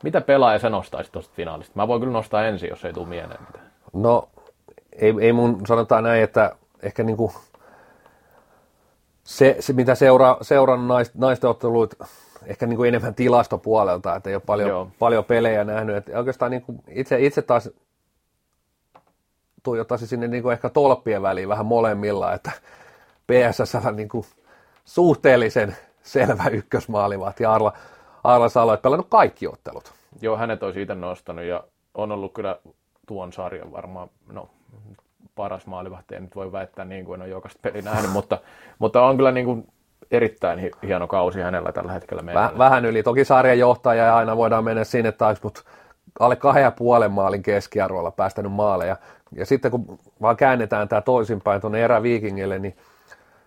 mitä pelaaja sä nostaisit tuosta finaalista? Mä voin kyllä nostaa ensin, jos ei tule mieleen mitään. No, ei, ei mun sanotaan näin, että ehkä niinku se, se mitä seuraa, seurannut naist, naisten otteluita, ehkä niinku enemmän tilastopuolelta, että ei ole paljon, paljon pelejä nähnyt. Että oikeastaan niinku itse, itse taas tuijottaisin sinne niinku ehkä tolppien väliin vähän molemmilla, että PSS niinku suhteellisen selvä ykkösmaalivahti ja Arla, Arla Salo, että pelannut kaikki ottelut. Joo, hänet olisi itse nostanut ja on ollut kyllä tuon sarjan varmaan, no paras maalivahti, en nyt voi väittää niin kuin en ole jokaista peli nähnyt, mutta, mutta on kyllä niin kuin erittäin hieno kausi hänellä tällä hetkellä meillä. Vähän yli, toki sarjan johtaja ja aina voidaan mennä sinne taas, mutta alle kahden ja puolen maalin keskiarvolla päästänyt maaleja. Ja sitten kun vaan käännetään tämä toisinpäin tuonne eräviikingille, niin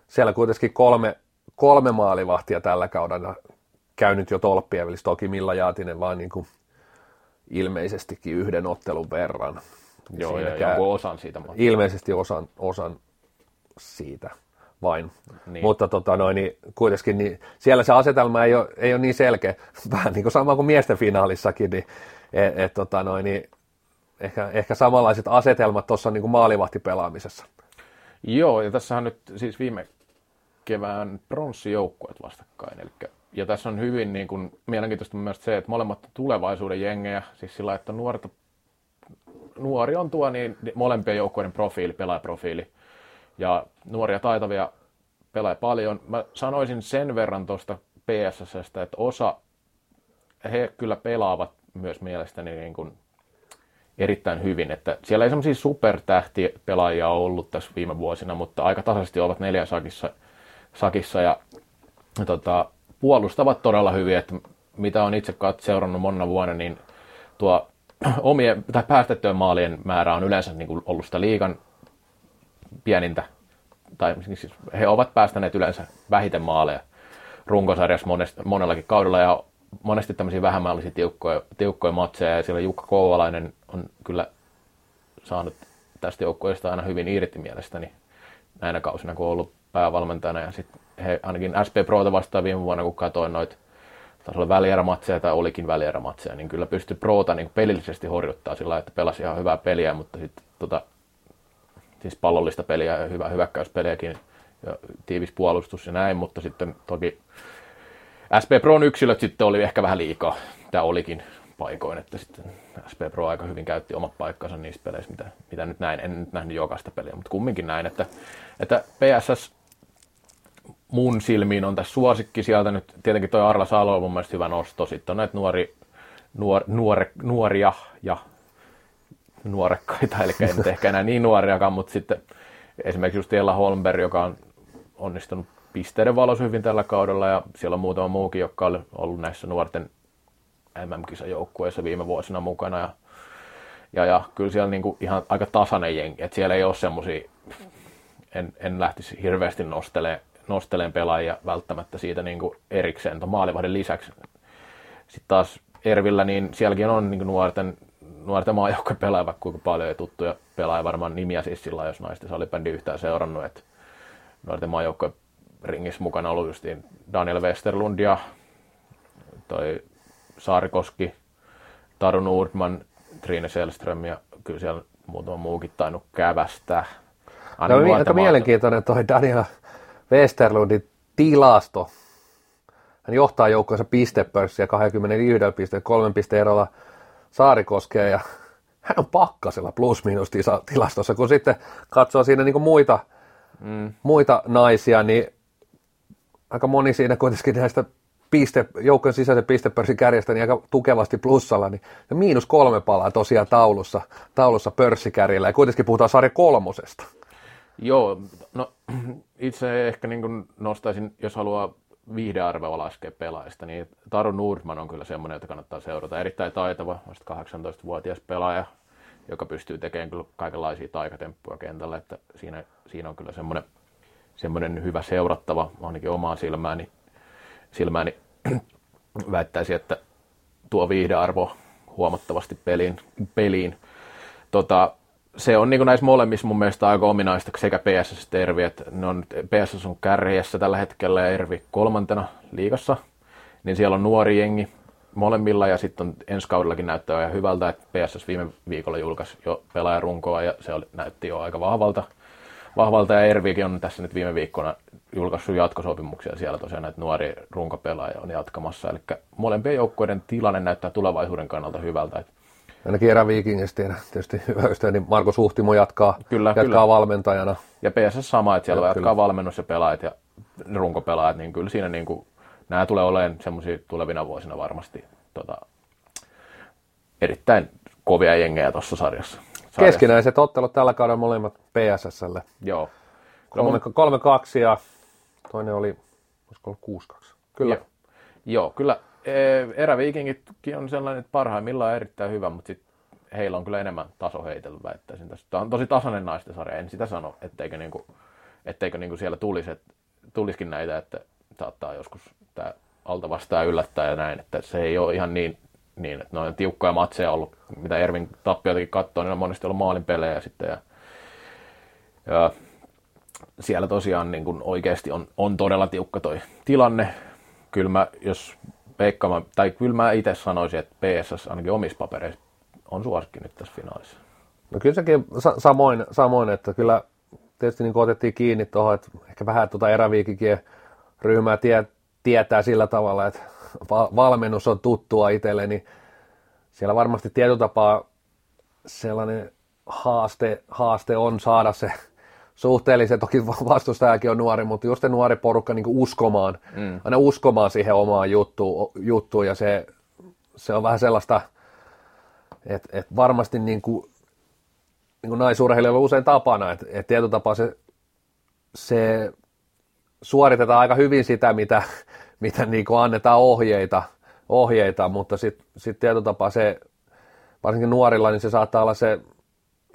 siellä kuitenkin kolme, kolme maalivahtia tällä kaudella käynyt jo tolppien välissä. Toki Milla Jaatinen vaan niin kuin ilmeisestikin yhden ottelun verran. Joo, ja jonkun osan siitä. Ilmeisesti osan, osan siitä vain. Niin. Mutta tota noin, niin kuitenkin niin siellä se asetelma ei ole, ei ole niin selkeä, vähän niin kuin sama kuin miesten finaalissakin, niin, et, et, tota noin, niin ehkä, ehkä samanlaiset asetelmat tuossa niin kuin maalivahtipelaamisessa. Joo, ja tässä on nyt siis viime kevään pronssijoukkueet vastakkain, eli ja tässä on hyvin niin kuin, mielenkiintoista myös se, että molemmat tulevaisuuden jengejä, siis sillä, että nuorta, nuori on tuo niin molempien joukkueiden profiili, pelaajaprofiili. Ja nuoria taitavia pelaa paljon. Mä sanoisin sen verran tuosta PSSstä, että osa, he kyllä pelaavat myös mielestäni niin kuin erittäin hyvin. Että siellä ei semmoisia supertähtipelaajia ollut tässä viime vuosina, mutta aika tasaisesti ovat neljä sakissa, sakissa ja tota, puolustavat todella hyvin, että mitä on itse seurannut monna vuonna, niin tuo omien tai päästettyjen maalien määrä on yleensä niin kuin ollut sitä liikan pienintä, tai siis he ovat päästäneet yleensä vähiten maaleja runkosarjassa monesti, monellakin kaudella, ja monesti tämmöisiä vähämällisiä tiukkoja, tiukkoja matseja, ja siellä Jukka Kouvalainen on kyllä saanut tästä joukkueesta aina hyvin irti mielestäni näinä kausina, kun on ollut päävalmentajana, ja sitten he ainakin SP Prota vastaan viime vuonna, kun katsoin noita taisi olla välierämatseja tai olikin välierämatseja, niin kyllä pystyi Proota niin pelillisesti horjuttaa sillä että pelasi ihan hyvää peliä, mutta sitten tota, siis pallollista peliä ja hyvä hyökkäyspeliäkin ja tiivis puolustus ja näin, mutta sitten toki SP Proon yksilöt sitten oli ehkä vähän liikaa. Tämä olikin paikoin, että sitten SP Pro aika hyvin käytti omat paikkansa niissä peleissä, mitä, mitä nyt näin. En nyt nähnyt jokaista peliä, mutta kumminkin näin, että, että PSS mun silmiin on tässä suosikki sieltä nyt. Tietenkin toi Arla Salo on mun mielestä hyvä nosto. Sitten on näitä nuori, nuor, nuore, nuoria ja nuorekkaita, eli ei nyt ehkä enää niin nuoriakaan, mutta sitten esimerkiksi just Ella Holmberg, joka on onnistunut pisteiden valossa hyvin tällä kaudella, ja siellä on muutama muukin, joka on ollut näissä nuorten MM-kisajoukkueissa viime vuosina mukana, ja, ja, ja kyllä siellä niinku ihan aika tasainen jengi, että siellä ei ole semmoisia, en, en lähtisi hirveästi nostelemaan nostelen pelaajia välttämättä siitä niin kuin erikseen tuon lisäksi. Sitten taas Ervillä, niin sielläkin on niin kuin nuorten, nuorten maajoukkojen pelaajia vaikka kuinka paljon ja tuttuja pelaajia varmaan nimiä siis sillä jos naisten salibändi yhtään seurannut, että nuorten maajoukkojen ringissä mukana ollut justiin Daniel Westerlund ja toi Saarikoski, Taru Nordman, Trine Selström ja kyllä siellä muutama muukin tainnut kävästä. Aina no, aika mielenkiintoinen toi Daniel Westerlundin tilasto. Hän johtaa joukkojensa pistepörssiä 21 pisteen, kolmen pisteen erolla Saarikoskea ja hän on pakkasella plus-minus tilastossa, kun sitten katsoo siinä niin muita, mm. muita naisia, niin aika moni siinä kuitenkin näistä piste, joukkojen sisäisen pistepörssin kärjestä niin aika tukevasti plussalla, niin ja miinus kolme palaa tosiaan taulussa, taulussa pörssikärjellä, ja kuitenkin puhutaan sarja kolmosesta. Joo, no itse ehkä niin kuin nostaisin, jos haluaa viihdearvoa laskea pelaajista, niin Taru Nordman on kyllä semmoinen, jota kannattaa seurata. Erittäin taitava, vasta 18-vuotias pelaaja, joka pystyy tekemään kyllä kaikenlaisia taikatemppuja kentällä, että siinä, siinä on kyllä semmoinen, semmoinen hyvä seurattava, ainakin omaa silmääni, silmääni väittäisi, että tuo viihdearvo huomattavasti peliin. peliin. Tota, se on niin näissä molemmissa mun mielestä aika ominaista sekä PSS että Ervi, että ne on, PSS on kärjessä tällä hetkellä ja Ervi kolmantena liigassa, niin siellä on nuori jengi molemmilla ja sitten ensi kaudellakin näyttää ihan hyvältä, että PSS viime viikolla julkaisi jo pelaajarunkoa ja se oli, näytti jo aika vahvalta. Vahvalta ja Ervikin on tässä nyt viime viikkona julkaissut jatkosopimuksia siellä tosiaan näitä nuoria runkopelaajia on jatkamassa. Eli molempien joukkueiden tilanne näyttää tulevaisuuden kannalta hyvältä. Että Ainakin eräviikingistä tietysti hyvä ystävä, niin Marko Suhtimo jatkaa, Kyllä, jatkaa kyllä. valmentajana. Ja PSS sama, että siellä Joo, jatkaa valmennus ja pelaajat ja runkopelaajat, niin kyllä siinä niin kuin, nämä tulee olemaan semmoisia tulevina vuosina varmasti tota, erittäin kovia jengejä tuossa sarjassa. sarjassa. Keskinäiset ottelut tällä kaudella molemmat PSSlle. Joo. No, 3-2 ja toinen oli, olisiko ollut 6-2. Kyllä. Joo, joo kyllä eräviikingitkin on sellainen, että parhaimmillaan erittäin hyvä, mutta sit heillä on kyllä enemmän tasoheitellä väittäisin tässä. Tämä on tosi tasainen naisten sarja, en sitä sano, etteikö, niinku, etteikö niinku siellä tulisi, et, tulisikin näitä, että saattaa joskus tämä alta vastaan yllättää ja näin, että se ei ole ihan niin, niin että ne on tiukkoja matseja ollut, mitä Ervin tappioitakin katsoo, niin on monesti ollut maalinpelejä sitten ja, ja siellä tosiaan niin kuin oikeasti on, on todella tiukka toi tilanne. Kyllä mä, jos veikkaamaan, tai kyllä mä itse sanoisin, että PSS ainakin omissa papereissa on suosikki nyt tässä finaalissa. No kyllä sekin sa- samoin, samoin, että kyllä tietysti niin otettiin kiinni tuohon, että ehkä vähän tuota eräviikikien ryhmää tie, tietää sillä tavalla, että va- valmennus on tuttua itselle, niin siellä varmasti tietyllä tapaa sellainen haaste, haaste on saada se suhteellisen, toki vastustajakin on nuori, mutta just se nuori porukka niin uskomaan, mm. aina uskomaan siihen omaan juttuun, juttuun ja se, se on vähän sellaista, että et varmasti niin kuin, niin kuin naisurheilijoilla on usein tapana, että et tietyllä tapaa se, se suoritetaan aika hyvin sitä, mitä, mitä niin kuin annetaan ohjeita, ohjeita mutta sitten sit tietyllä tapaa se, varsinkin nuorilla, niin se saattaa olla se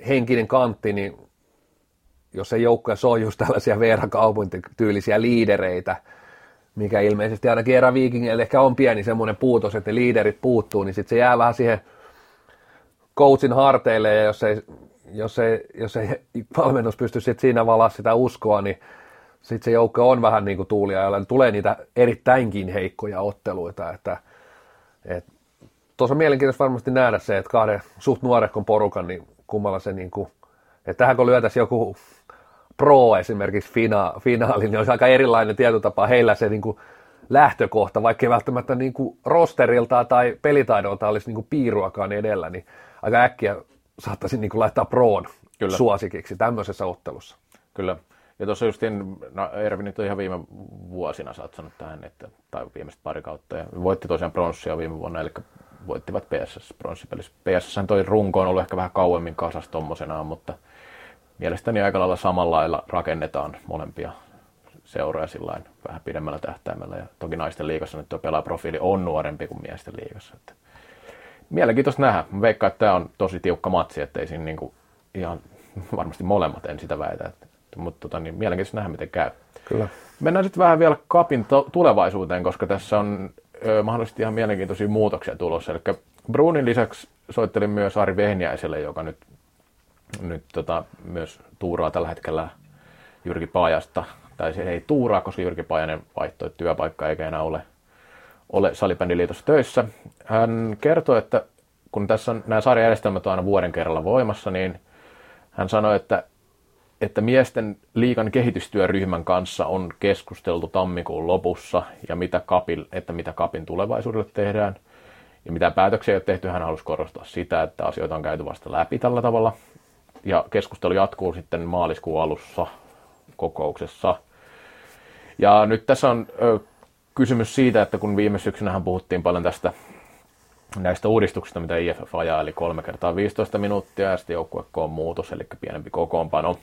henkinen kantti, niin jos se joukkoja on just tällaisia Veera tyylisiä liidereitä, mikä ilmeisesti ainakin eräviikingeille ehkä on pieni semmoinen puutos, että ne liiderit puuttuu, niin sitten se jää vähän siihen coachin harteille, ja jos ei, jos ei, jos ei valmennus pysty sit siinä valaa sitä uskoa, niin sitten se joukko on vähän niin kuin tuulia, jolla tulee niitä erittäinkin heikkoja otteluita, että et, tuossa on mielenkiintoista varmasti nähdä se, että kahden suht nuorekon porukan, niin kummalla se niin kuin, että tähän kun lyötäisiin joku pro esimerkiksi fina, finaali, niin olisi aika erilainen tietotapa heillä se niin kuin lähtökohta, vaikka ei välttämättä niin kuin rosterilta tai pelitaidolta olisi niin kuin piiruakaan edellä, niin aika äkkiä saattaisi niin kuin laittaa proon Kyllä. suosikiksi tämmöisessä ottelussa. Kyllä. Ja tuossa just, no Ervi nyt on ihan viime vuosina satsannut tähän, että, tai viimeiset pari kautta, ja voitti tosiaan pronssia viime vuonna, eli voittivat PSS pronssipelissä. PSS toi runko on ollut ehkä vähän kauemmin kasas tommosenaan, mutta mielestäni aika lailla samalla lailla rakennetaan molempia seuroja sillain vähän pidemmällä tähtäimellä. Ja toki naisten liigassa nyt tuo pelaaprofiili on nuorempi kuin miesten liigassa. Että mielenkiintoista nähdä. Mä veikkaan, että tämä on tosi tiukka matsi, että ei siinä niinku ihan varmasti molemmat en sitä väitä. Että, mutta tota, niin mielenkiintoista nähdä, miten käy. Kyllä. Mennään sitten vähän vielä kapin to- tulevaisuuteen, koska tässä on ö, mahdollisesti ihan mielenkiintoisia muutoksia tulossa. Eli Brunin lisäksi soittelin myös Ari Vehniäiselle, joka nyt, nyt tota, myös tuuraa tällä hetkellä Jyrki Paajasta. Tai se ei tuuraa, koska Jyrki Paajanen vaihtoi työpaikka eikä enää ole, ole salibändiliitossa töissä. Hän kertoi, että kun tässä on nämä sarjajärjestelmät on aina vuoden kerralla voimassa, niin hän sanoi, että että miesten liikan kehitystyöryhmän kanssa on keskusteltu tammikuun lopussa ja mitä kapin, että mitä kapin tulevaisuudelle tehdään. Ja mitä päätöksiä ei ole tehty, hän halusi korostaa sitä, että asioita on käyty vasta läpi tällä tavalla. Ja keskustelu jatkuu sitten maaliskuun alussa kokouksessa. Ja nyt tässä on ö, kysymys siitä, että kun viime syksynähän puhuttiin paljon tästä näistä uudistuksista, mitä IFF ajaa, eli 3 kertaa 15 minuuttia ja sitten joukkuekoon muutos, eli pienempi kokoonpano.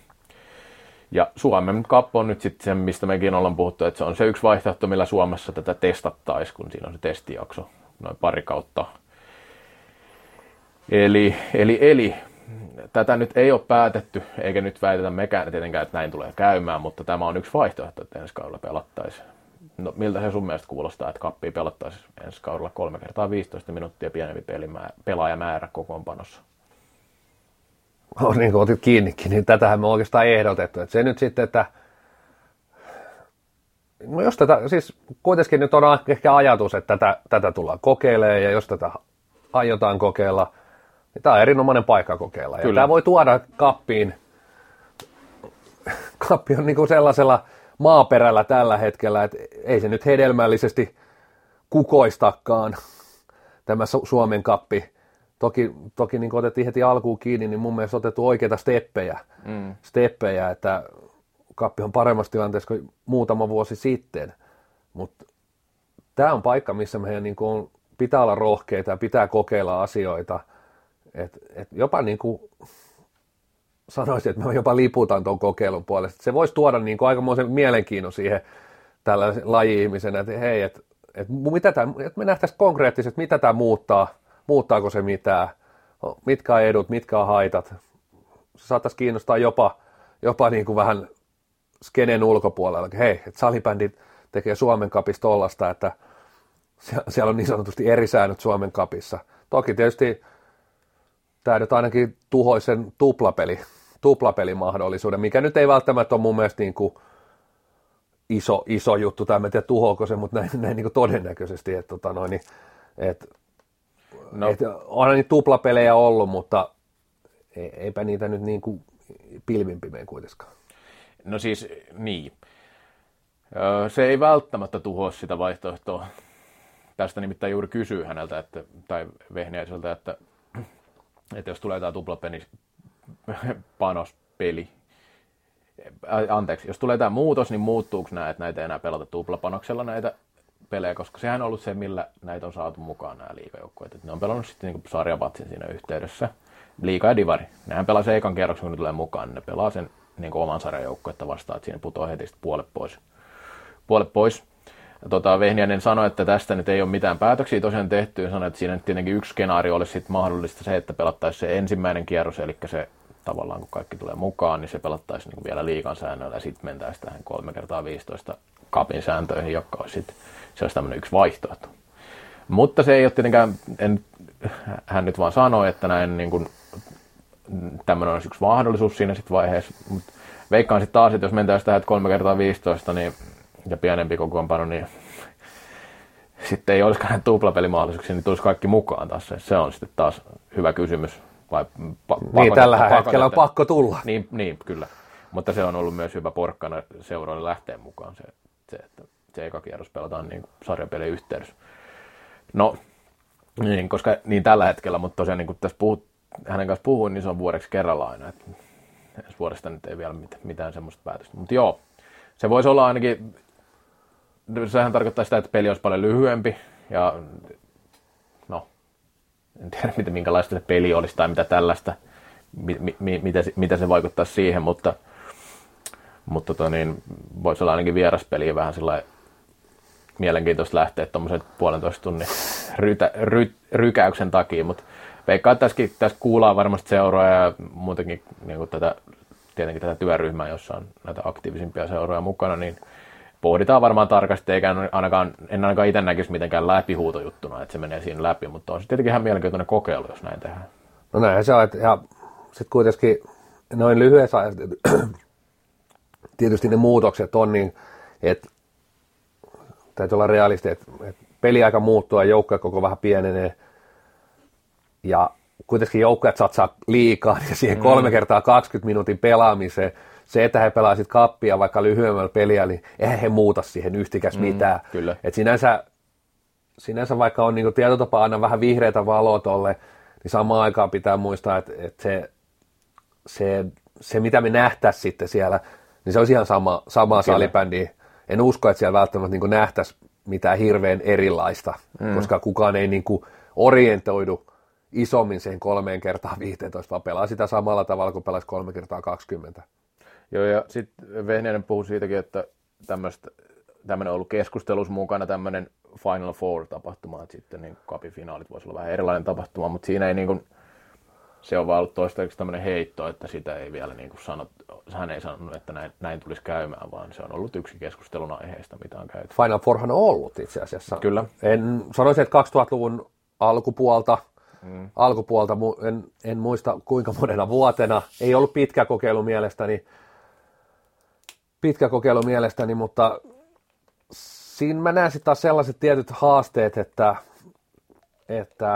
Ja Suomen kappo on nyt sitten se, mistä mekin ollaan puhuttu, että se on se yksi vaihtoehto, millä Suomessa tätä testattaisiin, kun siinä on se testijakso noin pari kautta. Eli, eli, eli tätä nyt ei ole päätetty, eikä nyt väitetä mekään tietenkään, että näin tulee käymään, mutta tämä on yksi vaihtoehto, että ensi kaudella pelattaisiin. No, miltä se sun mielestä kuulostaa, että kappi pelattaisiin ensi kaudella kolme kertaa 15 minuuttia pienempi pelaajamäärä kokoonpanossa? on niin kuin otit kiinnikin, niin tätähän me oikeastaan ehdotettu. Että se nyt sitten, että no jos tätä, siis kuitenkin nyt on ehkä ajatus, että tätä, tätä tullaan kokeilemaan ja jos tätä aiotaan kokeilla, tämä on erinomainen paikka kokeilla. Ja tämä voi tuoda kappiin, kappi on niin kuin sellaisella maaperällä tällä hetkellä, että ei se nyt hedelmällisesti kukoistakaan tämä Suomen kappi. Toki, toki niin otettiin heti alkuun kiinni, niin mun mielestä otettu oikeita steppejä, mm. steppejä että kappi on paremmassa tilanteessa kuin muutama vuosi sitten, mutta tämä on paikka, missä meidän niin kuin pitää olla rohkeita ja pitää kokeilla asioita. Et, et jopa niin kuin sanoisin, että mä jopa liputan tuon kokeilun puolesta. Se voisi tuoda niin kuin aikamoisen mielenkiinnon siihen tällä laji-ihmisenä, että hei, että, että, mitä tämä, että me nähtäisiin konkreettisesti, mitä tämä muuttaa, muuttaako se mitään, mitkä on edut, mitkä on haitat. Se saattaisi kiinnostaa jopa, jopa niin kuin vähän skenen ulkopuolella, hei, että salibändit tekee Suomen kapista tollasta, että siellä on niin sanotusti eri säännöt Suomen kapissa. Toki tietysti tämä nyt ainakin tuhoisi sen tuplapeli, tuplapelimahdollisuuden, mikä nyt ei välttämättä ole mun mielestä niin kuin iso, iso juttu, tai en tiedä tuhoako se, mutta näin, näin niin kuin todennäköisesti, että tota noin, niin, et, no. et, onhan niitä tuplapelejä ollut, mutta eipä niitä nyt niin kuin pilvin kuitenkaan. No siis niin. Se ei välttämättä tuhoa sitä vaihtoehtoa. Tästä nimittäin juuri kysyy häneltä, että, tai Vehniäiseltä, että, että jos tulee tämä tuplapeni panospeli, anteeksi, jos tulee tämä muutos, niin muuttuuko nämä, että näitä ei enää pelata tuplapanoksella näitä pelejä, koska sehän on ollut se, millä näitä on saatu mukaan nämä liikajoukkueet. Ne on pelannut sitten niin sarjavatsin siinä yhteydessä. Liika ja divari. Nehän pelaa se ekan kerroksen, kun ne tulee mukaan, niin ne pelaa sen niin oman sarjajoukkuetta vastaan, että siinä putoaa heti puolet pois. Puolet pois. Tota, Vehniäinen sanoi, että tästä nyt ei ole mitään päätöksiä tosiaan tehty, sanoi, että siinä nyt tietenkin yksi skenaario olisi sit mahdollista se, että pelattaisiin se ensimmäinen kierros, eli se tavallaan kun kaikki tulee mukaan, niin se pelattaisiin niin vielä liikan säännöllä, ja sitten mentäisiin tähän 3 kertaa 15 kapin sääntöihin, joka olisi sitten, se olisi tämmöinen yksi vaihtoehto. Mutta se ei ole tietenkään, en, hän nyt vaan sanoi, että näin niin kuin tämmöinen olisi yksi mahdollisuus siinä sitten vaiheessa. Mutta veikkaan sitten taas, että jos mentäisiin tähän 3 kertaa 15 niin, ja pienempi kokoonpano, niin sitten ei olisikaan tuplapelimahdollisuuksia, niin tulisi kaikki mukaan taas. Se on sitten taas hyvä kysymys. Vai pa- niin, tällä pakon, hetkellä on pakko tulla. Niin, niin, kyllä. Mutta se on ollut myös hyvä porkkana seuroille lähteä mukaan se, se että se eka kierros pelataan niin sarjapelien yhteydessä. No, niin, koska niin tällä hetkellä, mutta tosiaan niin kuin tässä puhut, hänen kanssa puhuin, niin se on vuodeksi kerrallaan aina. Että ensi vuodesta nyt ei vielä mitään semmoista päätöstä. Mutta joo, se voisi olla ainakin, sehän tarkoittaa sitä, että peli olisi paljon lyhyempi ja no, en tiedä mitä, minkälaista se peli olisi tai mitä tällaista, mi, mi, mitä, mitä se vaikuttaa siihen, mutta, mutta to, niin, voisi olla ainakin vieraspeli vähän sillä mielenkiintoista lähteä tuommoisen puolentoista tunnin rytä, ry, rykäyksen takia, mutta veikkaan, että tässäkin, tässä kuullaan varmasti seuroja ja muutenkin niin tätä, tietenkin tätä työryhmää, jossa on näitä aktiivisimpia seuroja mukana, niin pohditaan varmaan tarkasti, eikä ainakaan, en ainakaan itse näkisi mitenkään läpihuutojuttuna, että se menee siinä läpi, mutta on se tietenkin ihan mielenkiintoinen kokeilu, jos näin tehdään. No näin se on, että, ja sitten kuitenkin noin lyhyessä ajassa, tietysti ne muutokset on niin, että täytyy olla realisti, että, että peliaika muuttuu ja joukkoja koko vähän pienenee, ja kuitenkin joukkueet satsaa liikaa ja siihen mm. kolme kertaa 20 minuutin pelaamiseen. Se, että he pelaavat kappia vaikka lyhyemmällä peliä, niin eihän he muuta siihen yhtikäs mm, mitään. Kyllä. Et sinänsä, sinänsä vaikka on niin tietotapa aina vähän vihreitä valoa tolle, niin samaan aikaan pitää muistaa, että, että se, se, se, mitä me nähtäisiin sitten siellä, niin se olisi ihan sama, sama salibändi. En usko, että siellä välttämättä niin nähtäisiin mitään hirveän erilaista, mm. koska kukaan ei niin orientoidu – isommin siihen kolmeen kertaan 15, vaan pelaa sitä samalla tavalla kuin pelaisi kolme kertaa 20. Joo, ja sitten Vehniäinen puhui siitäkin, että tämmöinen on ollut keskustelussa mukana tämmöinen Final Four-tapahtuma, että sitten niin kapifinaalit voisi olla vähän erilainen tapahtuma, mutta siinä ei niin kuin, se on vaan ollut toistaiseksi tämmöinen heitto, että sitä ei vielä niin kuin sanot, hän ei sanonut, että näin, näin tulisi käymään, vaan se on ollut yksi keskustelun aiheesta, mitä on käyty. Final Fourhan on ollut itse asiassa. Kyllä. En sanoisi, että 2000-luvun alkupuolta – mm. alkupuolta, en, en muista kuinka monena vuotena, ei ollut pitkä kokeilu mielestäni, pitkä kokeilu mielestäni, mutta siinä mä näen sitten taas sellaiset tietyt haasteet, että, että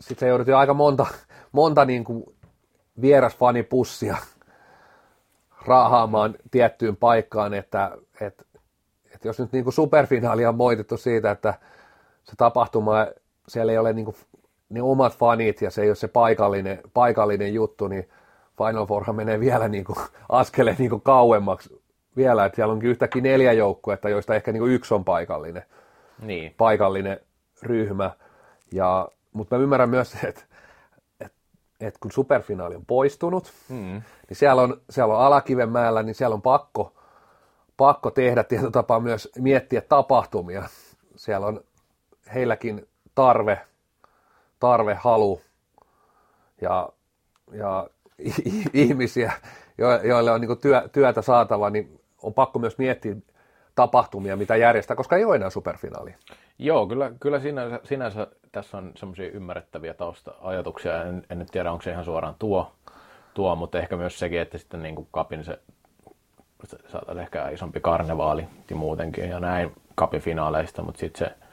sitten se joudut jo aika monta, monta niin kuin vierasfanipussia raahaamaan tiettyyn paikkaan, että, että, että jos nyt niin kuin superfinaali on moitettu siitä, että se tapahtuma, siellä ei ole niin kuin ne omat fanit ja se ei ole se paikallinen, paikallinen juttu, niin Final Fourhan menee vielä niin kuin askeleen niin kuin kauemmaksi vielä, että siellä onkin yhtäkkiä neljä joukkuetta, joista ehkä niin kuin yksi on paikallinen, niin. paikallinen ryhmä. Ja, mutta mä ymmärrän myös, että, että, että kun superfinaali on poistunut, mm. niin siellä on, siellä on Alakivenmäellä, niin siellä on pakko, pakko tehdä tietyllä tapaa myös miettiä tapahtumia. Siellä on heilläkin tarve, tarve, halu ja, ja ihmisiä, joille on niin työ, työtä saatava, niin on pakko myös miettiä tapahtumia, mitä järjestää, koska ei ole enää superfinaali. Joo, kyllä, kyllä sinänsä, sinänsä tässä on semmoisia ymmärrettäviä tausta-ajatuksia. En, en nyt tiedä, onko se ihan suoraan tuo, tuo mutta ehkä myös sekin, että sitten niin kuin kapin se, saattaa ehkä isompi karnevaali muutenkin ja näin kapin finaaleista, mutta sitten se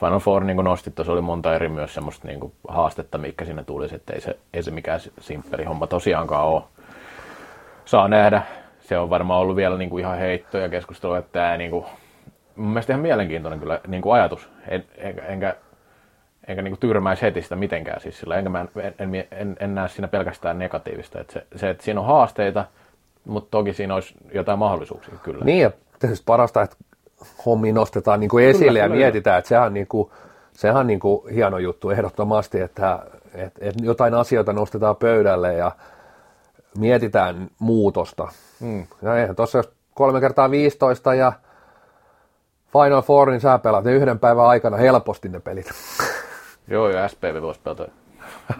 Final Four, niin nostit, tuossa oli monta eri myös semmoista niin kuin haastetta, mikä sinne tulisi, että ei se, ei se mikään simppeli homma tosiaankaan ole. Saa nähdä. Se on varmaan ollut vielä niin kuin ihan heitto ja keskustelu, että tämä niin kuin, mun mielestä ihan mielenkiintoinen kyllä niin kuin ajatus. En, enkä, enkä, enkä niin kuin tyrmäisi heti sitä mitenkään. Siis sillä, enkä mä en, en, en, en, näe siinä pelkästään negatiivista. Että se, se, että siinä on haasteita, mutta toki siinä olisi jotain mahdollisuuksia kyllä. Niin ja tietysti parasta, että hommi nostetaan niin kuin esille kyllä, ja kyllä, mietitään, että sehän on, niin kuin, sehän on niin kuin hieno juttu ehdottomasti, että, että, että jotain asioita nostetaan pöydälle ja mietitään muutosta. Mm. Ja eihän tuossa kolme kertaa 15 ja Final Four, niin sä pelaat ne yhden päivän aikana helposti ne pelit. Joo, ja SPV voisi pelata 5-6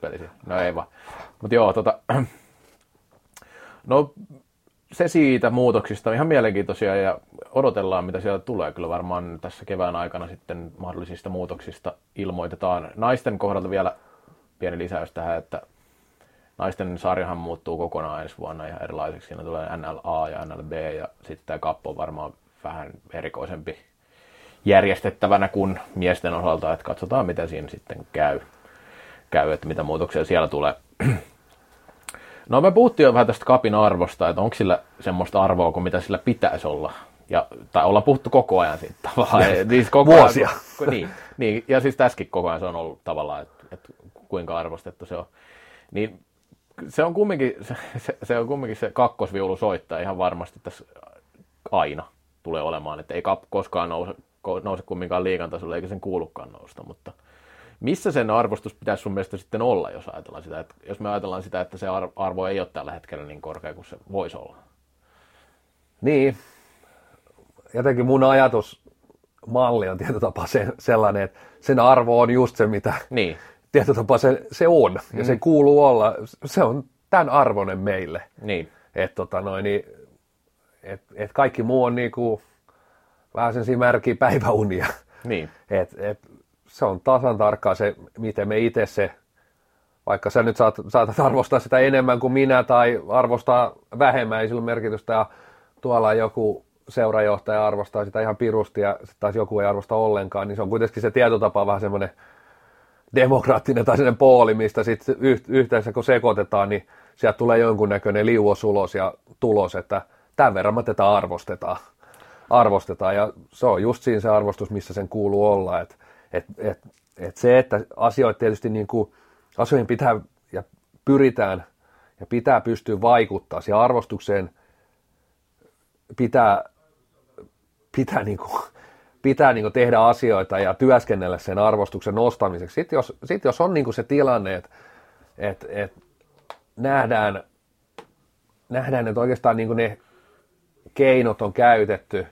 pelisiä. No ei vaan. Mutta joo, tota, no se siitä muutoksista on ihan mielenkiintoisia ja odotellaan, mitä sieltä tulee. Kyllä varmaan tässä kevään aikana sitten mahdollisista muutoksista ilmoitetaan. Naisten kohdalta vielä pieni lisäys tähän, että naisten sarjahan muuttuu kokonaan ensi vuonna ihan erilaiseksi. Siinä tulee NLA ja NLB ja sitten tämä kappo on varmaan vähän erikoisempi järjestettävänä kuin miesten osalta, että katsotaan mitä siinä sitten käy, käy että mitä muutoksia siellä tulee. No me puhuttiin jo vähän tästä kapin arvosta, että onko sillä semmoista arvoa kuin mitä sillä pitäisi olla. Ja, tai ollaan puhuttu koko ajan siitä tavallaan. siis koko Vuosia. Ajan, niin, niin, ja siis tässäkin koko ajan se on ollut tavallaan, että, että kuinka arvostettu se on. Niin se on kumminkin se, se, on kumminkin se kakkosviulu soittaa ihan varmasti tässä aina tulee olemaan, että ei kap koskaan nouse, nouse kumminkaan liikan tasolle, eikä sen kuulukaan nousta, mutta missä sen arvostus pitäisi sun mielestä sitten olla, jos ajatellaan sitä, että jos me ajatellaan sitä, että se arvo ei ole tällä hetkellä niin korkea kuin se voisi olla? Niin, jotenkin mun ajatusmalli on tietyllä tapaa se, sellainen, että sen arvo on just se, mitä niin. tietyllä tapaa se, se on, mm. ja se kuuluu olla, se on tämän arvoinen meille. Niin. Että tota noin, niin, et, et kaikki muu on niinku vähän sen märkiä päiväunia. Niin. Et, et, se on tasan tarkkaa se, miten me itse se, vaikka sä nyt saat, saatat arvostaa sitä enemmän kuin minä tai arvostaa vähemmän, ei sillä merkitystä. Ja tuolla joku seurajohtaja arvostaa sitä ihan pirusti ja taas joku ei arvosta ollenkaan, niin se on kuitenkin se tietotapa vähän semmoinen demokraattinen tai sellainen pooli, mistä sitten yhteensä kun sekoitetaan, niin sieltä tulee jonkunnäköinen liuosulos ja tulos, että tämän verran me tätä arvostetaan. arvostetaan. Ja se on just siinä se arvostus, missä sen kuuluu olla. Että et, et, et se, että asioita tietysti niin kuin, asioihin pitää ja pyritään ja pitää pystyä vaikuttaa siihen arvostukseen, pitää, pitää, niin kuin, pitää niin kuin tehdä asioita ja työskennellä sen arvostuksen nostamiseksi. Sitten jos, sit jos on niin kuin se tilanne, että et, et nähdään, nähdään, että oikeastaan niin kuin ne keinot on käytetty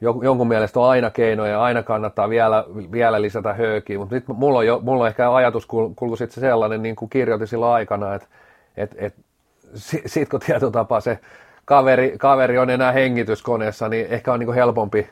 jonkun mielestä on aina keinoja, aina kannattaa vielä, vielä lisätä höökiä, mutta nyt mulla on, jo, mulla on ehkä ajatus kulku sitten sellainen, niin kuin kirjoitin silloin aikana, että et, et, sitten kun tietotapa se kaveri, kaveri on enää hengityskoneessa, niin ehkä on niin kuin helpompi,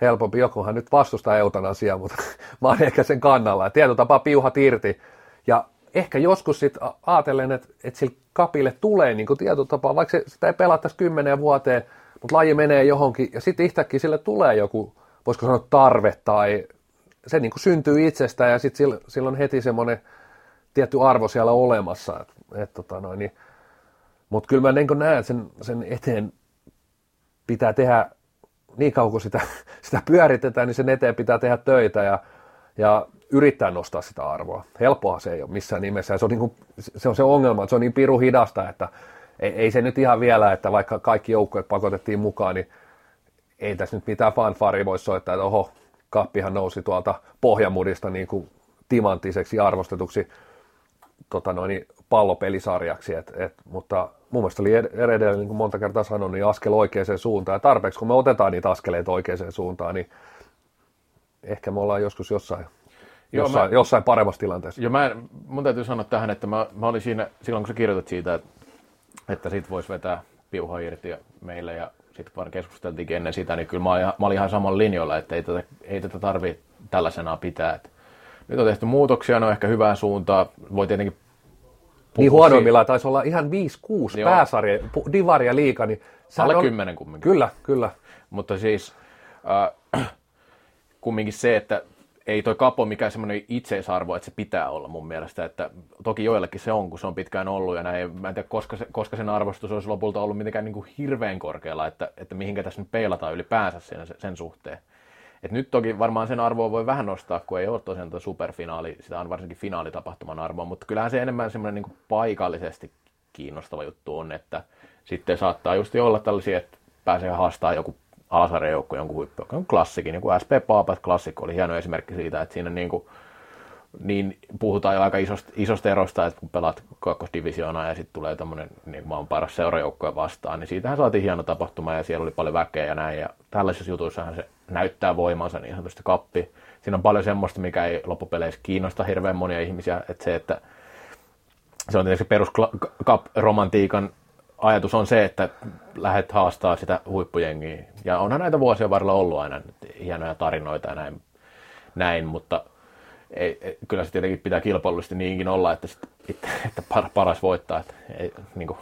helpompi. Jokuhan nyt vastustaa eutanasiaa, mutta mä oon ehkä sen kannalla. Ja tietyllä tapaa piuhat irti. Ja ehkä joskus sitten ajatellen, että, että sille kapille tulee niin kuin tietyllä tapaa, vaikka se, sitä ei pelattaisi kymmeneen vuoteen, mutta laji menee johonkin ja sitten yhtäkkiä sille tulee joku, voisiko sanoa tarve tai se niin kuin syntyy itsestään ja sitten silloin heti semmoinen tietty arvo siellä olemassa. Et, tota noin, niin, mutta kyllä mä niin näen, että sen, sen eteen pitää tehdä, niin kauan kuin sitä, sitä pyöritetään, niin sen eteen pitää tehdä töitä ja, ja yrittää nostaa sitä arvoa. Helppoa se ei ole missään nimessä. Se, on niin kuin, se on se ongelma, että se on niin piru hidasta, että ei, ei se nyt ihan vielä, että vaikka kaikki joukkueet pakotettiin mukaan, niin ei tässä nyt mitään fanfaria voi soittaa, että oho, kappihan nousi tuolta pohjamudista niin kuin timanttiseksi arvostetuksi tota noin, pallopelisarjaksi, et, et, mutta mun mielestä oli edelleen, niin kuin monta kertaa sanoin, niin askel oikeaan suuntaan, ja tarpeeksi kun me otetaan niitä askeleita oikeaan suuntaan, niin ehkä me ollaan joskus jossain, Joo, jossain, mä, jossain paremmassa tilanteessa. Joo, mä, mun täytyy sanoa tähän, että mä, mä olin siinä, silloin kun sä kirjoitat siitä, että, että sit voisi vetää piuha irti meille, ja sitten kun keskusteltiinkin ennen sitä, niin kyllä mä olin, mä olin ihan samalla linjoilla, että ei tätä, ei tätä tarvitse tällaisena pitää. Että nyt on tehty muutoksia, ne on ehkä hyvään suuntaan. Voi tietenkin niin huonoimmillaan taisi olla ihan 5-6 pääsarja, divaria liika. Niin Alle on... 10 kumminkin. Kyllä, kyllä. Mutta siis äh, kumminkin se, että ei toi kapo mikään semmoinen itseisarvo, että se pitää olla mun mielestä. Että toki joillekin se on, kun se on pitkään ollut ja näin. Mä en tiedä, koska, se, koska sen arvostus olisi lopulta ollut mitenkään niin kuin hirveän korkealla, että, että mihinkä tässä nyt peilataan ylipäänsä sen, sen suhteen. Et nyt toki varmaan sen arvoa voi vähän nostaa, kun ei ole tosiaan tuota superfinaali, sitä on varsinkin finaalitapahtuman arvoa, mutta kyllähän se enemmän semmoinen niin paikallisesti kiinnostava juttu on, että sitten saattaa just olla tällaisia, että pääsee haastaa joku alasarjajoukko jonkun huippu, on klassikin, niin kuin SP Paapat klassikko oli hieno esimerkki siitä, että siinä niin kuin, niin puhutaan jo aika isosta, isosta erosta, että kun pelaat kakkosdivisioonaa ja sitten tulee tämmöinen niin maan paras seurajoukkoja vastaan, niin siitähän saatiin hieno tapahtuma ja siellä oli paljon väkeä ja näin. Ja tällaisissa jutuissahan se näyttää voimansa niin sanotusti kappi. Siinä on paljon semmoista, mikä ei loppupeleissä kiinnosta hirveän monia ihmisiä, että se, että se on tietysti perus romantiikan ajatus on se, että lähdet haastaa sitä huippujengiä. Ja onhan näitä vuosien varrella ollut aina hienoja tarinoita ja näin, näin mutta ei, ei, kyllä se tietenkin pitää kilpailullisesti niinkin olla, että, sit, että, että paras voittaa. Että, ei, niin kuin,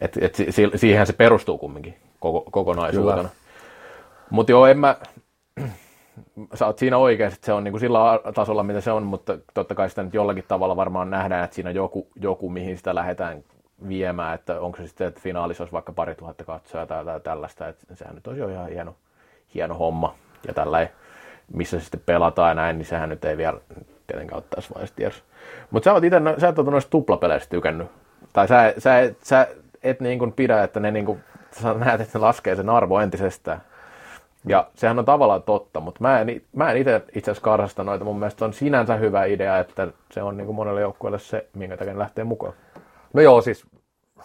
et, et, siihen se perustuu kumminkin koko, kokonaisuutena. Mutta joo, en mä, sä oot siinä oikein, että se on niin kuin sillä tasolla, mitä se on, mutta totta kai sitä nyt jollakin tavalla varmaan nähdään, että siinä on joku, joku mihin sitä lähdetään viemään, että onko se sitten, että finaalissa olisi vaikka pari tuhatta katsoja tai, tai tällaista, että sehän nyt olisi jo ihan hieno, hieno homma ja tällä missä se sitten pelataan ja näin, niin sehän nyt ei vielä tietenkään ole tässä vaiheessa tiedossa. Mutta sä, oot ite, sä et ole noista tuplapeleistä tykännyt. Tai sä, sä, sä et niin kuin pidä, että ne niin kuin, sä näet, että ne laskee sen arvo entisestään. Ja sehän on tavallaan totta, mutta mä en, mä en itse itse asiassa karsasta noita. Mun mielestä on sinänsä hyvä idea, että se on niin kuin monelle joukkueelle se, minkä takia lähtee mukaan. No joo, siis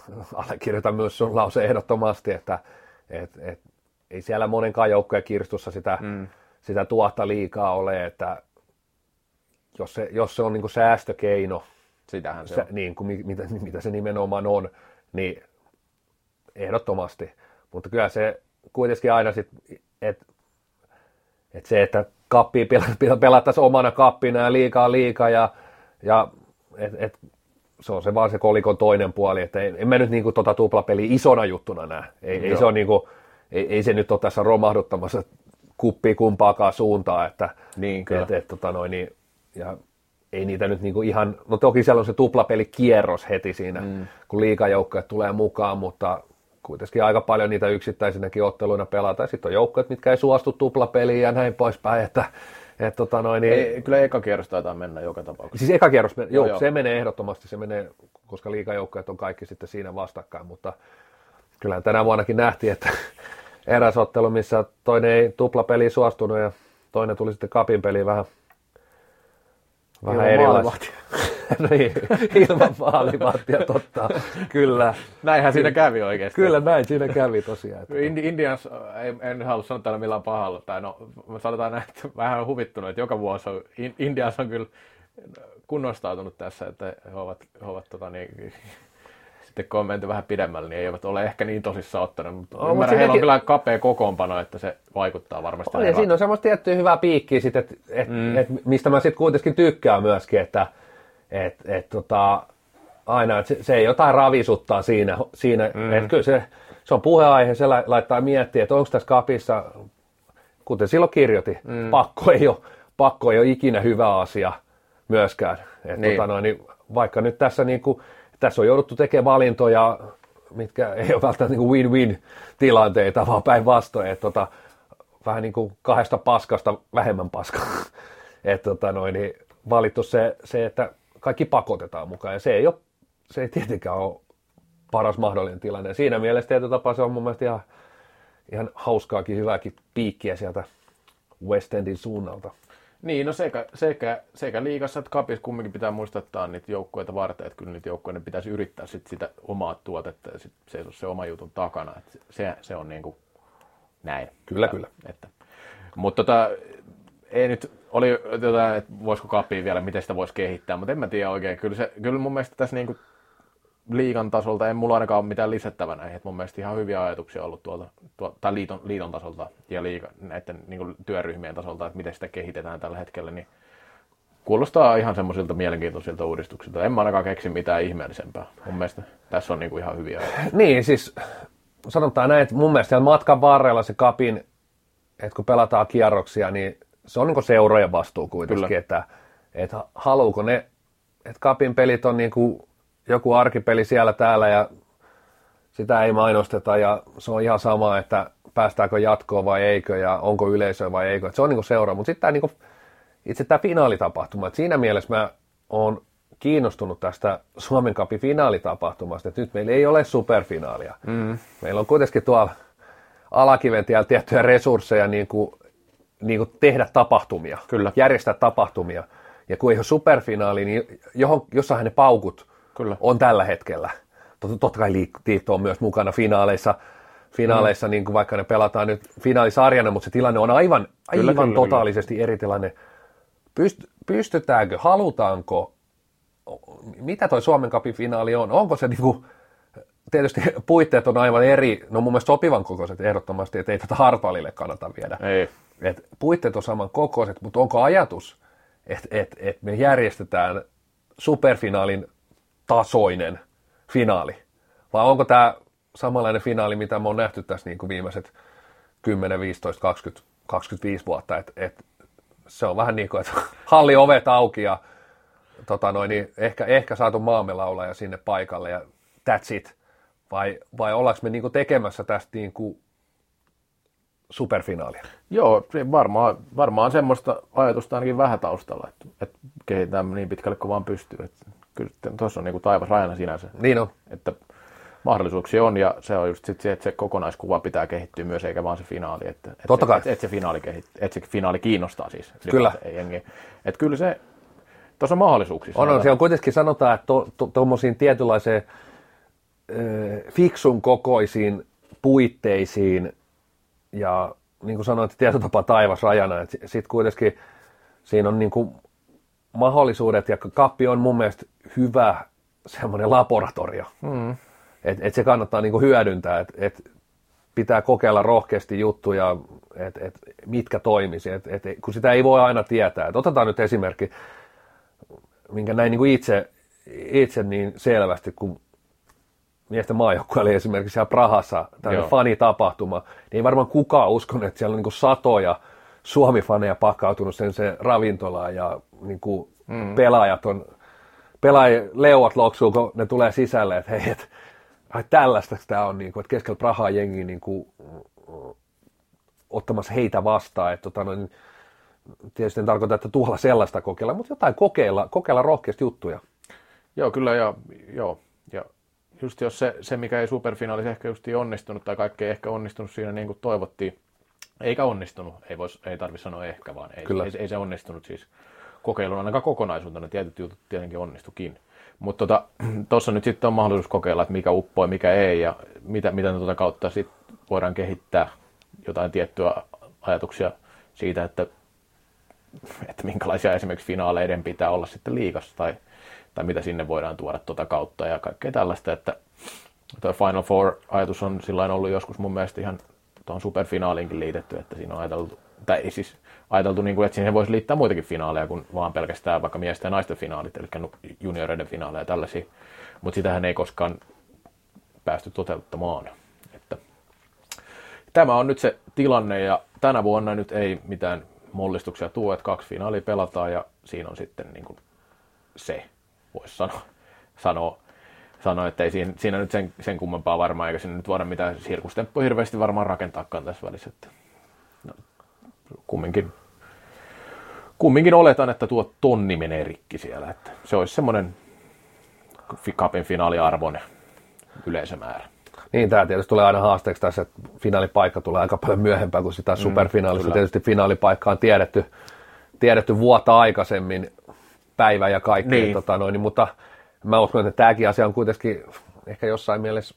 allekirjoitan myös sun lause ehdottomasti, että et, et, ei siellä monenkaan joukkojen kirstussa sitä, mm. sitä tuotta liikaa ole, että jos se, jos se on niin kuin säästökeino, Sitähän se, se on. Niin kuin, mitä, mitä se nimenomaan on, niin ehdottomasti. Mutta kyllä se kuitenkin aina sitten, että et se, että kappi pelattaisiin omana kappina ja liikaa liikaa ja, ja et, et, se on se vaan se kolikon toinen puoli, että en, en mä nyt niinku tota tuplapeliä isona juttuna näe. Ei, ei, se, on niinku, ei, ei, se nyt ole tässä romahduttamassa kuppi kumpaakaan suuntaan, että niin, et, et, tota noin, niin, ja ei niitä nyt niinku ihan, no toki siellä on se tuplapeli kierros heti siinä, mm. kun liikajoukkoja tulee mukaan, mutta kuitenkin aika paljon niitä yksittäisinäkin otteluina pelataan. Sitten on joukkoja, mitkä ei suostu tuplapeliin ja näin poispäin, että et, tota noin, niin... ei, kyllä eka kierros taitaa mennä joka tapauksessa. Siis eka kierros, joo, joo, joo. se menee ehdottomasti, se menee, koska liikajoukkoja on kaikki sitten siinä vastakkain, mutta kyllähän tänä vuonnakin nähtiin, että eräs ottelu, missä toinen ei tuplapeliin suostunut ja toinen tuli sitten kapin peliin vähän Vähän erilaista. no niin, ilman maalivahtia, totta, kyllä. Näinhän siinä kävi oikeasti. Kyllä, näin siinä kävi tosiaan. Että... Indians, en, en halua sanoa täällä millään pahalla, tai no, sanotaan näin, että vähän huvittunut, että joka vuosi on, Indians on kyllä kunnostautunut tässä, että he ovat, he ovat tota niin, sitten kun on menty vähän pidemmälle, niin eivät ole ehkä niin tosissaan ottanut, mutta No, oh, mut heillä on kyllä kapea kokoonpano, että se vaikuttaa varmasti. On, ja siinä on semmoista tiettyä hyvää piikkiä, sit, et, et, mm. et, mistä mä sitten kuitenkin tykkään myöskin, että et, et, tota, aina et se, se, ei jotain ravisuttaa siinä, siinä mm. että kyllä se, se on puheaihe, se la- laittaa miettiä, että onko tässä kapissa, kuten silloin kirjoitin, mm. pakko, ei ole, pakko ei ole ikinä hyvä asia myöskään. Et, Niin. tota, noin, niin, vaikka nyt tässä, niin kuin, tässä on jouduttu tekemään valintoja, mitkä ei ole välttämättä niin win-win tilanteita, vaan päinvastoin, että tota, vähän niin kuin kahdesta paskasta vähemmän paskaa. Et, tota, noin, niin valittu se, se, että kaikki pakotetaan mukaan, ja se ei, ole, se ei tietenkään ole paras mahdollinen tilanne. Siinä mielessä tietyllä tapaa se on mun mielestä ihan, ihan hauskaakin, hyvääkin piikkiä sieltä West Endin suunnalta. Niin, no sekä, sekä, sekä liigassa että kapissa kumminkin pitää muistaa, että on niitä joukkueita varten, että kyllä niitä joukkueiden pitäisi yrittää sit sitä omaa tuotetta ja sit seisoa se oma jutun takana. Et se, se on niin kuin näin. Kyllä, kyllä. Että, mutta tota, ei nyt, oli jotain, että voisiko kapia vielä, miten sitä voisi kehittää, mutta en mä tiedä oikein. Kyllä, se, kyllä mun mielestä tässä niin kuin liigan tasolta, ei mulla ainakaan ole mitään lisättävää näihin. Mun mielestä ihan hyviä ajatuksia ollut tuolta, tuolta tai liiton, liiton tasolta ja liiga, näiden niin kuin työryhmien tasolta, että miten sitä kehitetään tällä hetkellä, niin kuulostaa ihan semmoisilta mielenkiintoisilta uudistuksilta. En mä ainakaan keksi mitään ihmeellisempää. Mun mielestä tässä on niin kuin ihan hyviä ajatuksia. Niin, siis sanotaan näin, että mun mielestä matkan varrella se kapin, että kun pelataan kierroksia, niin se on niin seurojen vastuu kuitenkin, Kyllä. että, että haluuko ne, että kapin pelit on niin kuin joku arkipeli siellä täällä ja sitä ei mainosteta ja se on ihan sama, että päästäänkö jatkoon vai eikö ja onko yleisöä vai eikö. Että se on niin seura, mutta sitten tämä niin itse tämä finaalitapahtuma, että siinä mielessä mä oon kiinnostunut tästä Suomen Cupin finaalitapahtumasta, että nyt meillä ei ole superfinaalia. Mm. Meillä on kuitenkin tuolla alakiven tiellä tiettyjä resursseja niin kuin, niin kuin tehdä tapahtumia, Kyllä. järjestää tapahtumia. Ja kun ei ole superfinaali, niin johon, jossain ne paukut Kyllä. on tällä hetkellä. Totta, totta kai liitto on myös mukana finaaleissa, finaaleissa mm. niin kuin vaikka ne pelataan nyt finaalisarjana, mutta se tilanne on aivan, Kyllä, aivan kyllä, totaalisesti eri tilanne. Pyst- pystytäänkö, halutaanko, mitä toi Suomen Cupin finaali on? Onko se niinku, tietysti puitteet on aivan eri, no mun mielestä sopivan kokoiset ehdottomasti, että ei tätä harpalille kannata viedä. Ei. Et puitteet on saman kokoiset, mutta onko ajatus, että et, et me järjestetään superfinaalin tasoinen finaali? Vai onko tämä samanlainen finaali, mitä me on nähty tässä niin kuin viimeiset 10, 15, 20, 25 vuotta? Et, et se on vähän niin kuin, että halli ovet auki ja tota noin, niin ehkä, ehkä saatu maamelaulaja sinne paikalle ja that's it. Vai, vai ollaanko me niin kuin tekemässä tästä niin kuin superfinaalia? Joo, varmaan, varmaan semmoista ajatusta ainakin vähän taustalla, että, että kehitetään niin pitkälle kuin vaan pystyy. Että kyllä tuossa on niin kuin taivas rajana sinänsä. Niin on. Että mahdollisuuksia on ja se on just sit se, että se kokonaiskuva pitää kehittyä myös eikä vaan se finaali. Että, että Totta se, kai. Että, että, se finaali kehit, että se finaali kiinnostaa siis. Kyllä. Ei jengi. Että kyllä se, tuossa on mahdollisuuksia. On, on. Siellä kuitenkin sanotaan, että tuommoisiin to, tietynlaiseen ö, fiksun kokoisiin puitteisiin ja niin kuin sanoin, että tietyllä tapaa taivas rajana, että sitten kuitenkin siinä on niin kuin mahdollisuudet ja kappi on mun mielestä hyvä semmoinen laboratorio. Mm. Että et se kannattaa niin kuin hyödyntää, että et pitää kokeilla rohkeasti juttuja, että et mitkä toimisi, et, et, kun sitä ei voi aina tietää. Et otetaan nyt esimerkki, minkä näin niin kuin itse, itse niin selvästi, kun miesten maajoukkue oli esimerkiksi siellä Prahassa, tämmöinen fanitapahtuma, niin ei varmaan kukaan uskonut, että siellä on niin satoja Suomi-faneja pakkautunut sen, sen ravintolaan ja niin kuin mm. pelaajat on, pelaajat leuat loksuu, kun ne tulee sisälle, että hei, et, ai tällaista tämä on, niin kuin, että keskellä Prahaa jengi niin kuin, ottamassa heitä vastaan, että tota, noin, tietysti en tarkoita, että tuolla sellaista kokeilla, mutta jotain kokeilla, kokeilla rohkeasti juttuja. Joo, kyllä ja, joo. ja just jos se, se, mikä ei superfinaalissa ehkä just onnistunut tai kaikki ei ehkä onnistunut siinä niin kuin toivottiin, eikä onnistunut, ei, vois, ei tarvitse sanoa ehkä, vaan ei, Kyllä. ei, ei, se onnistunut siis kokeilun ainakaan kokonaisuutena, tietyt jutut tietenkin onnistukin. Mutta tuossa nyt sitten on mahdollisuus kokeilla, että mikä uppoi, mikä ei ja mitä, mitä tuota kautta sit voidaan kehittää jotain tiettyä ajatuksia siitä, että, että minkälaisia esimerkiksi finaaleiden pitää olla sitten liigassa tai, tai mitä sinne voidaan tuoda tuota kautta ja kaikkea tällaista, että Tuo Final Four-ajatus on sillä ollut joskus mun mielestä ihan tuohon superfinaaliinkin liitetty, että siinä on ajateltu, tai ei siis ajateltu, niin kuin, että siihen voisi liittää muitakin finaaleja kuin vaan pelkästään vaikka miesten ja naisten finaalit, eli junioreiden finaaleja ja tällaisia. Mutta sitähän ei koskaan päästy toteuttamaan. Että tämä on nyt se tilanne ja tänä vuonna nyt ei mitään mullistuksia tule, että kaksi finaalia pelataan ja siinä on sitten niin kuin se, voisi sanoa, sanoa, sanoa, että ei siinä, siinä nyt sen, sen kummempaa varmaan, eikä siinä nyt voida mitään sirkustemppuja hirveästi varmaan rakentaakaan tässä välissä. Että, no, kumminkin, kumminkin oletan, että tuo tonni menee rikki siellä, että se olisi semmoinen kapin finaaliarvoinen yleisömäärä. Niin, tämä tietysti tulee aina haasteeksi tässä, että finaalipaikka tulee aika paljon myöhempään kuin sitä mm, superfinaalissa. Mm, tietysti finaalipaikka on tiedetty, tiedetty vuotta aikaisemmin, päivä ja kaikki, niin. tota noin, mutta mä uskon, että tämäkin asia on kuitenkin ehkä jossain mielessä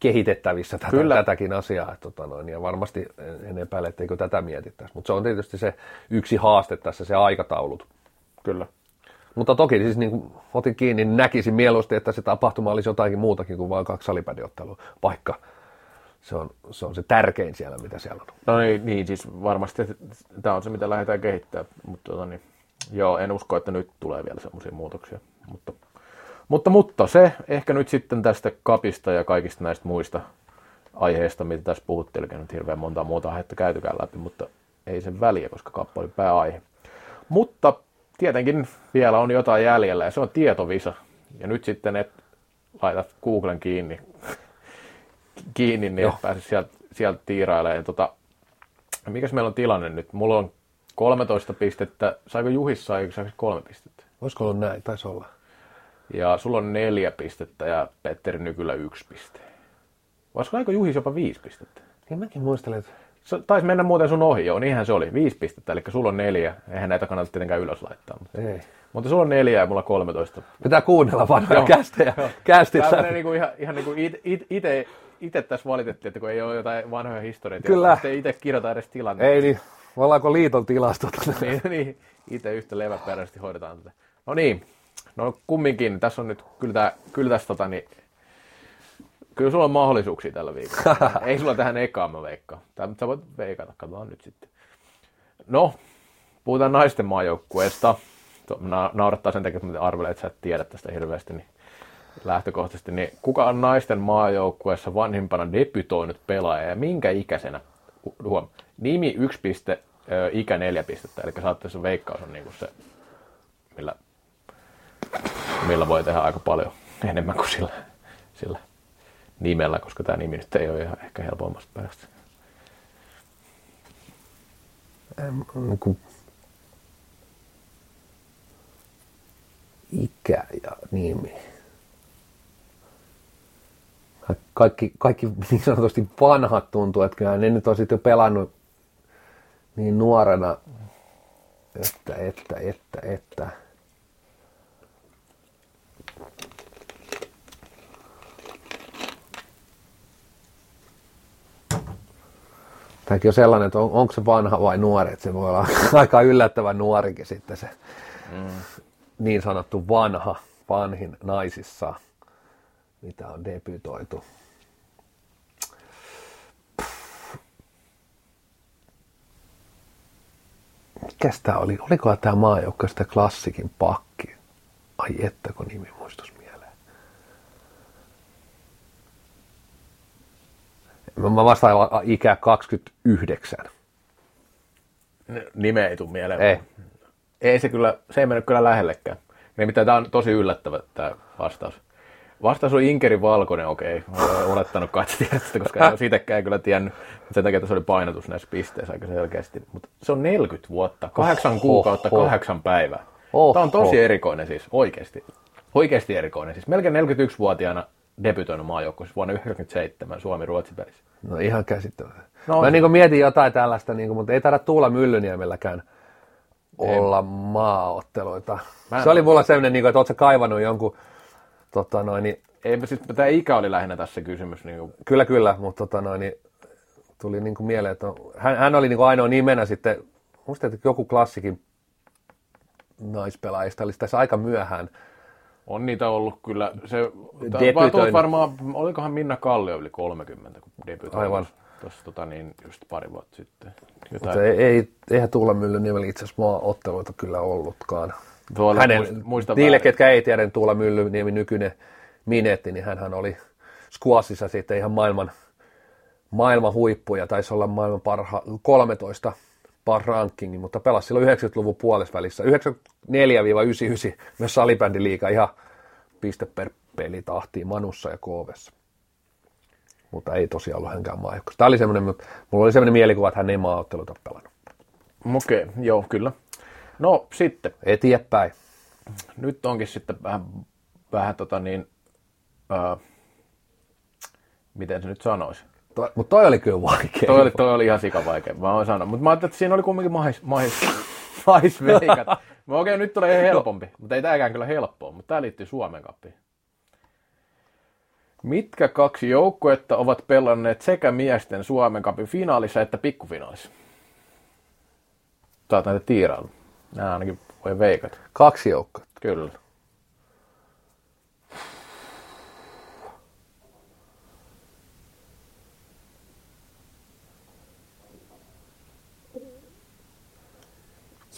kehitettävissä tätä, Kyllä. tätäkin asiaa. Että, tota noin, ja varmasti en epäile, etteikö tätä mietittäisi. Mutta se on tietysti se yksi haaste tässä, se aikataulut. Kyllä. Mutta toki siis niin kuin otin kiinni, niin näkisin mieluusti, että se tapahtuma olisi jotakin muutakin kuin vain kaksi salipädiottelua, vaikka se on, se on se tärkein siellä, mitä siellä on. No niin, niin siis varmasti tämä on se, mitä lähdetään kehittämään, mutta tota, niin, joo, en usko, että nyt tulee vielä semmoisia muutoksia. Mutta, mutta, mutta se ehkä nyt sitten tästä kapista ja kaikista näistä muista aiheista, mitä tässä puhuttiin, eli nyt hirveän monta muuta aihetta käytykään läpi, mutta ei sen väliä, koska kappa oli pääaihe. Mutta tietenkin vielä on jotain jäljellä ja se on tietovisa. Ja nyt sitten et laitat Googlen kiinni, kiinni niin et pääse sieltä, sieltä tiirailemaan. Tota, mikäs meillä on tilanne nyt? Mulla on 13 pistettä. Saiko Juhis sai kolme pistettä? Olisiko ollut näin? Taisi olla. Ja sulla on neljä pistettä ja Petteri Nykylä yksi piste. Voisiko aiko Juhis jopa viisi pistettä? Niin mäkin muistelen, että se taisi mennä muuten sun ohi, joo, niinhän se oli. Viisi pistettä, eli sulla on neljä. Eihän näitä kannata tietenkään ylös laittaa. Mutta, Ei. mutta sulla on neljä ja mulla 13. Pitää kuunnella vanhoja kästejä. Kästit Tämä niinku ihan, ihan niin kuin itse itse tässä valitettiin, että kun ei ole jotain vanhoja historioita, Kyllä. sitten itse kirjoita edes tilanne. Ei niin, ollaanko liiton tilastot? niin, niin, itse yhtä leväperäisesti hoidetaan tätä. No niin, no kumminkin, tässä on nyt, kyllä, tää, kyllä tässä tota, niin, Kyllä sulla on mahdollisuuksia tällä viikolla. Ei sulla tähän ekaan mä veikkaan. Tää, sä voit veikata, katsotaan nyt sitten. No, puhutaan naisten maajoukkueesta. Na- naurattaa sen takia, että arvelen, että sä et tiedä tästä hirveästi, niin lähtökohtaisesti. Niin kuka on naisten maajoukkueessa vanhimpana debytoinut pelaaja ja minkä ikäisenä? Huom, nimi yksi piste, ikä neljä pistettä. Eli saatte se veikkaus on niinku se, millä, millä voi tehdä aika paljon enemmän kuin sillä, sillä nimellä, koska tämä nimi nyt ei ole ihan ehkä helpommasta päästä. Niin ikä ja nimi. Kaikki, kaikki niin sanotusti vanhat tuntuu, että kyllä ne nyt on sitten pelannut niin nuorena, että, että, että, että. Tämäkin on sellainen, että on, onko se vanha vai nuori, että se voi olla aika yllättävän nuorikin sitten se mm. niin sanottu vanha, vanhin naisissa, mitä on debytoitu. Mikäs tämä oli? Oliko tämä maajoukko sitä klassikin pakki? Ai että, kun nimi muistus Mä vastaan ikä 29. Nime ei tule mieleen. Ei. Ei se kyllä, se ei mennyt kyllä lähellekään. Nimittäin tämä on tosi yllättävä tämä vastaus. Vastaus on Inkeri Valkonen, okei. Olen olettanut kai, että koska en siitäkään kyllä tiennyt. Sen takia, että se oli painotus näissä pisteissä aika selkeästi. Mutta se on 40 vuotta, kahdeksan oh, kuukautta, oh, kahdeksan päivää. Oh, tämä on tosi erikoinen siis, oikeasti. Oikeasti erikoinen. Siis melkein 41-vuotiaana debytoinut maajoukkueessa vuonna 1997 Suomi-Ruotsi pelissä. No ihan käsittämätöntä. No, Mä niin mietin jotain tällaista, niin kuin, mutta ei taida tuulla Myllyniemelläkään olla ei. maaotteluita. Mä se oli mulla sellainen, niin kuin, että ootko kaivannut jonkun, tota noin, niin, ei, siis tämä ikä oli lähinnä tässä kysymys. Niin kuin... Kyllä, kyllä, mutta tota noin, niin, tuli niin kuin mieleen, että hän, hän oli niin kuin ainoa nimenä sitten, musta että joku klassikin naispelaajista oli tässä aika myöhään On niitä ollut kyllä. Se, Debytoin- varmaan, olikohan Minna Kallio yli 30, kun debytoi. Aivan. Tuossa tota, niin, just pari vuotta sitten. Jotain. Mutta ei, ei, eihän Tuula Myllyniemellä itse asiassa maa otteluita kyllä ollutkaan. Tuolla Hänen, muist- muista niille, väärin. ketkä ei tiedä, niin Tuula Myllyniemi nykyinen minetti, niin hän oli squashissa sitten ihan maailman, maailman huippu ja taisi olla maailman parha, 13 par rankingi, mutta pelasi silloin 90-luvun puolesvälissä. 94-99 myös salibändiliiga ihan piste per peli tahtiin Manussa ja Koovessa. Mutta ei tosiaan ollut hänkään maajoukkossa. Tämä oli semmoinen, mutta mulla oli semmoinen mielikuva, että hän ei maaotteluita pelannut. Okei, okay, joo, kyllä. No sitten, Eteenpäin. nyt onkin sitten vähän, vähän tota niin, ää, miten se nyt sanoisi. Toi, mutta toi oli kyllä vaikea. Toi oli, toi oli ihan sikavaikea, mä oon sanonut. Mutta mä ajattelin, että siinä oli kumminkin mahis, mahis, mahis veikat. Mä okei, nyt tulee helpompi, mutta ei tääkään kyllä helppoa, mutta tää liittyy Suomen kappiin. Mitkä kaksi joukkuetta ovat pelanneet sekä miesten Suomen kapin finaalissa että pikkufinaalissa? Saat näitä tiirailu. Nää ainakin voi veikata. Kaksi joukkoa. Kyllä.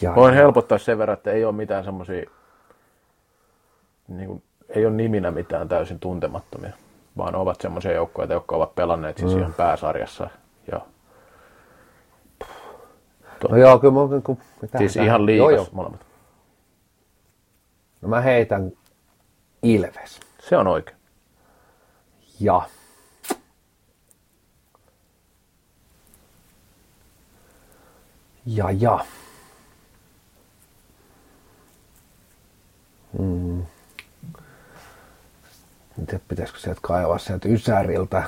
Ja, Voin helpottaa sen verran, että ei ole mitään semmoisia, niin kuin, ei ole niminä mitään täysin tuntemattomia, vaan ovat semmoisia joukkoja, jotka ovat pelanneet siis ihan pääsarjassa. Ja, No joo, kyllä mä, kun, siis tähän- ihan Joo, liikas joo. molemmat. No mä heitän Ilves. Se on oikein. Ja. Ja, ja. Mm. En tiedä, pitäisikö sieltä kaivaa sieltä Ysäriltä.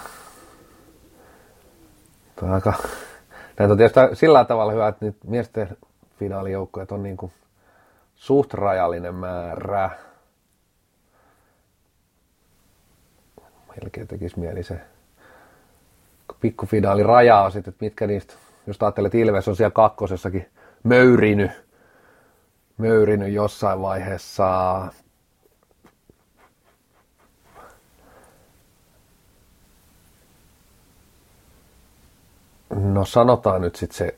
Tuo on aika... Näitä on tietysti sillä tavalla hyvä, että nyt miesten finaalijoukkueet on niin kuin suht rajallinen määrä. melkein tekisi mieli se pikkufinaali raja sitten, että mitkä niistä, jos ajattelet, että Ilves on siellä kakkosessakin möyrinyt, möyrinyt jossain vaiheessa. No sanotaan nyt sitten se,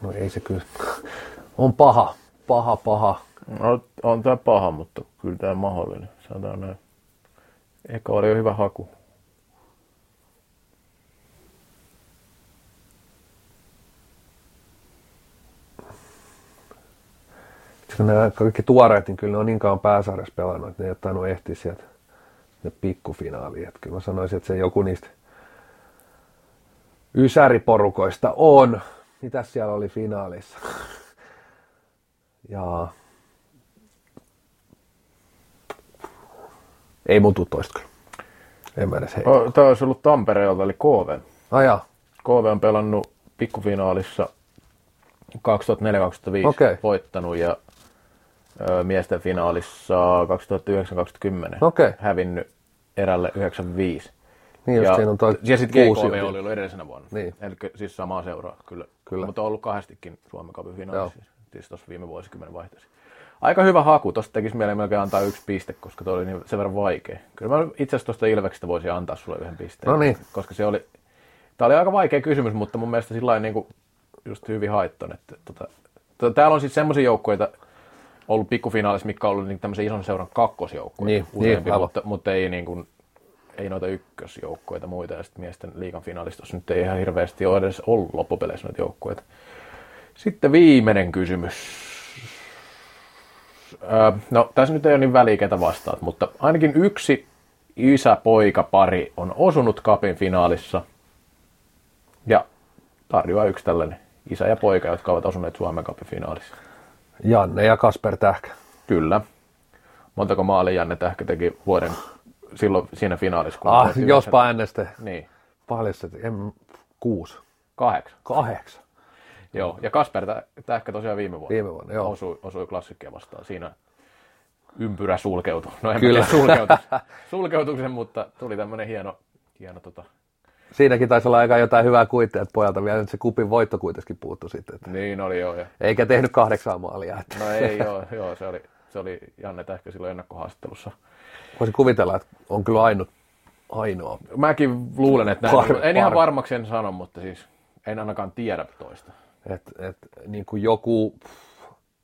no ei se kyllä, on paha, paha, paha. No, on tämä paha, mutta kyllä tämä mahdollinen. Sanotaan näin. Eka oli jo hyvä haku. Kun nämä kaikki tuoreet, niin kyllä ne on niin kauan pääsarjassa pelannut, että ne ei ole tainnut ehtiä sieltä ne pikkufinaaliin. Että kyllä mä sanoisin, että se joku niistä ysäriporukoista on. Mitäs siellä oli finaalissa? Ja ei mun tuu toista kyllä. En mä edes heitä. Tämä olisi ollut Tampereelta, eli KV. Ajaa. KV on pelannut pikkufinaalissa 2004-2005 Okei. voittanut ja ö, miesten finaalissa 2009-2010 Okei. hävinnyt erälle 95. Niin ja, on toi ja sitten GKV oli ollut edellisenä vuonna. Niin. Eli siis samaa seuraa, kyllä. Kyllä. Mutta on ollut kahdestikin Suomen Joo. finaalissa. Siis, siis tuossa viime vuosikymmenen vaihteessa. Aika hyvä haku. Tuosta tekisi mieleen melkein antaa yksi piste, koska tuo oli niin sen verran vaikea. Kyllä mä itse asiassa tuosta Ilveksestä voisin antaa sulle yhden pisteen. No niin. Koska se oli, tämä oli aika vaikea kysymys, mutta mun mielestä sillä niin kuin just hyvin haitton. Että, tota, tota, täällä on siis semmoisia joukkueita ollut pikkufinaalissa, mitkä on ollut niin tämmöisen ison seuran kakkosjoukkueita Niin, useampi, niin, mutta, mutta ei, niin kuin, ei noita ykkösjoukkueita muita. Ja sitten miesten liigan finaalissa nyt ei ihan hirveästi ole edes ollut loppupeleissä noita joukkueita. Sitten viimeinen kysymys. Öö, no, tässä nyt ei ole niin väliä, ketä vastaat, mutta ainakin yksi isä-poika-pari on osunut kapin finaalissa. Ja tarjoaa yksi tällainen isä ja poika, jotka ovat osuneet Suomen kapin finaalissa. Janne ja Kasper Tähkä. Kyllä. Montako maalia Janne Tähkä teki vuoden silloin siinä finaalissa? Kun Ah, jospa äänestä. Niin, Paljon se, en, kuusi. kahdeksan. Kahdeksan. Joo, ja Kasper Tä- Tähkä tosiaan viime vuonna. Viime vuonna, joo. Osui, osui klassikkia vastaan. Siinä ympyrä sulkeutui. No en Kyllä. Kyllä. sulkeutus, sulkeutuksen, mutta tuli tämmöinen hieno, hieno tota, Siinäkin taisi olla aika jotain hyvää kuittia, että pojalta vielä nyt se kupin voitto kuitenkin puuttu sitten. Että niin oli joo. Ja, eikä tehnyt kahdeksaa maalia. Että. no ei joo, joo, se oli, Se oli Janne Tähkä silloin ennakkohaastattelussa. Voisin kuvitella, että on kyllä ainut, ainoa. Mäkin luulen, että näin. Par- en ihan varmaksi en sano, mutta siis en ainakaan tiedä toista. Että et, niin kuin joku,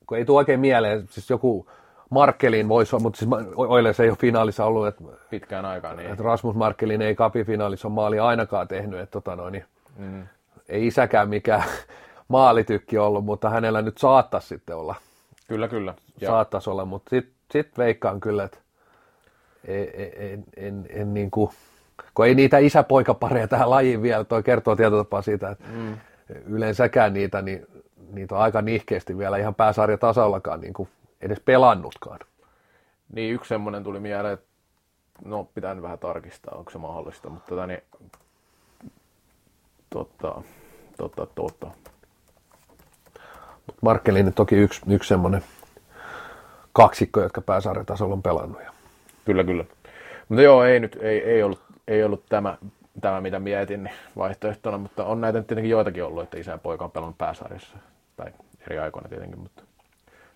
kun ei tule oikein mieleen, siis joku Markkelin voisi olla, mutta siis Oilers ei ole finaalissa ollut, että Pitkään aikaan, niin et Rasmus Markkelin ei kapifinaalissa ole maalia ainakaan tehnyt, että tota noin, niin mm. ei isäkään mikään maalitykki ollut, mutta hänellä nyt saattaisi sitten olla, kyllä, kyllä. Ja saattaisi olla, mutta sitten sit veikkaan kyllä, että en, en, en, en niin kuin, kun ei niitä isäpoikapareja tähän lajiin vielä, toi kertoo tietotapaa siitä, että mm. yleensäkään niitä, niin niitä on aika nihkeästi vielä ihan pääsarjatasollakaan niin kuin edes pelannutkaan. Niin yksi semmoinen tuli mieleen, että no pitää nyt vähän tarkistaa, onko se mahdollista, mutta tota, niin, tota, tota, tota. Markkelin toki yksi, yksi semmoinen kaksikko, jotka pääsarjatasolla on pelannut. Ja Kyllä, kyllä. Mutta joo, ei nyt, ei, ei ollut, ei ollut tämä, tämä, mitä mietin vaihtoehtona, mutta on näitä tietenkin joitakin ollut, että isä ja poika on pelannut pääsarjassa, tai eri aikoina tietenkin, mutta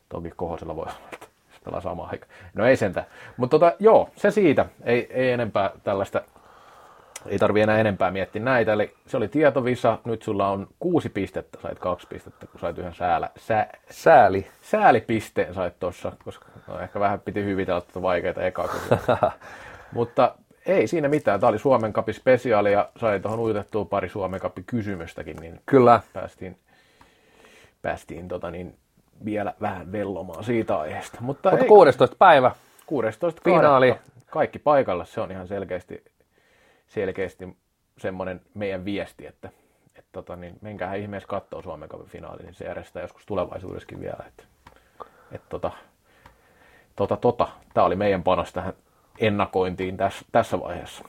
toki Kohosella voi olla, että pelaa samaan aikaan. No ei sentään. Mutta tota, joo, se siitä. Ei, ei enempää tällaista, ei tarvi enää enempää miettiä näitä. Eli se oli tietovisa, nyt sulla on kuusi pistettä, sait kaksi pistettä, kun sait yhden säällä, sä, Sääli. säälipisteen sait tuossa, koska no, ehkä vähän piti hyvitellä tuota vaikeita ekaa. Mutta ei siinä mitään. Tämä oli Suomen kapi spesiaali ja sai tuohon uitettua pari Suomen kapi kysymystäkin, niin Kyllä. päästiin, päästiin tota niin, vielä vähän vellomaan siitä aiheesta. Mutta, Mutta ei, 16. päivä. 16. finaali. Kaikki paikalla, se on ihan selkeästi, selkeästi semmoinen meidän viesti, että, että tota, niin, menkää ihmeessä kattoo Suomen Cupin finaali, niin se järjestää joskus tulevaisuudessakin vielä. Että, että tota, tota, tota. Tämä oli meidän panos tähän ennakointiin tässä, tässä vaiheessa.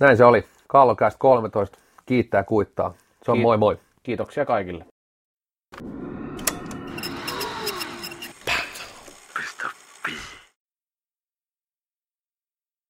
Näin se oli. Kallokäistä 13. Kiittää kuittaa. Se on Kiit- moi moi. Kiitoksia kaikille.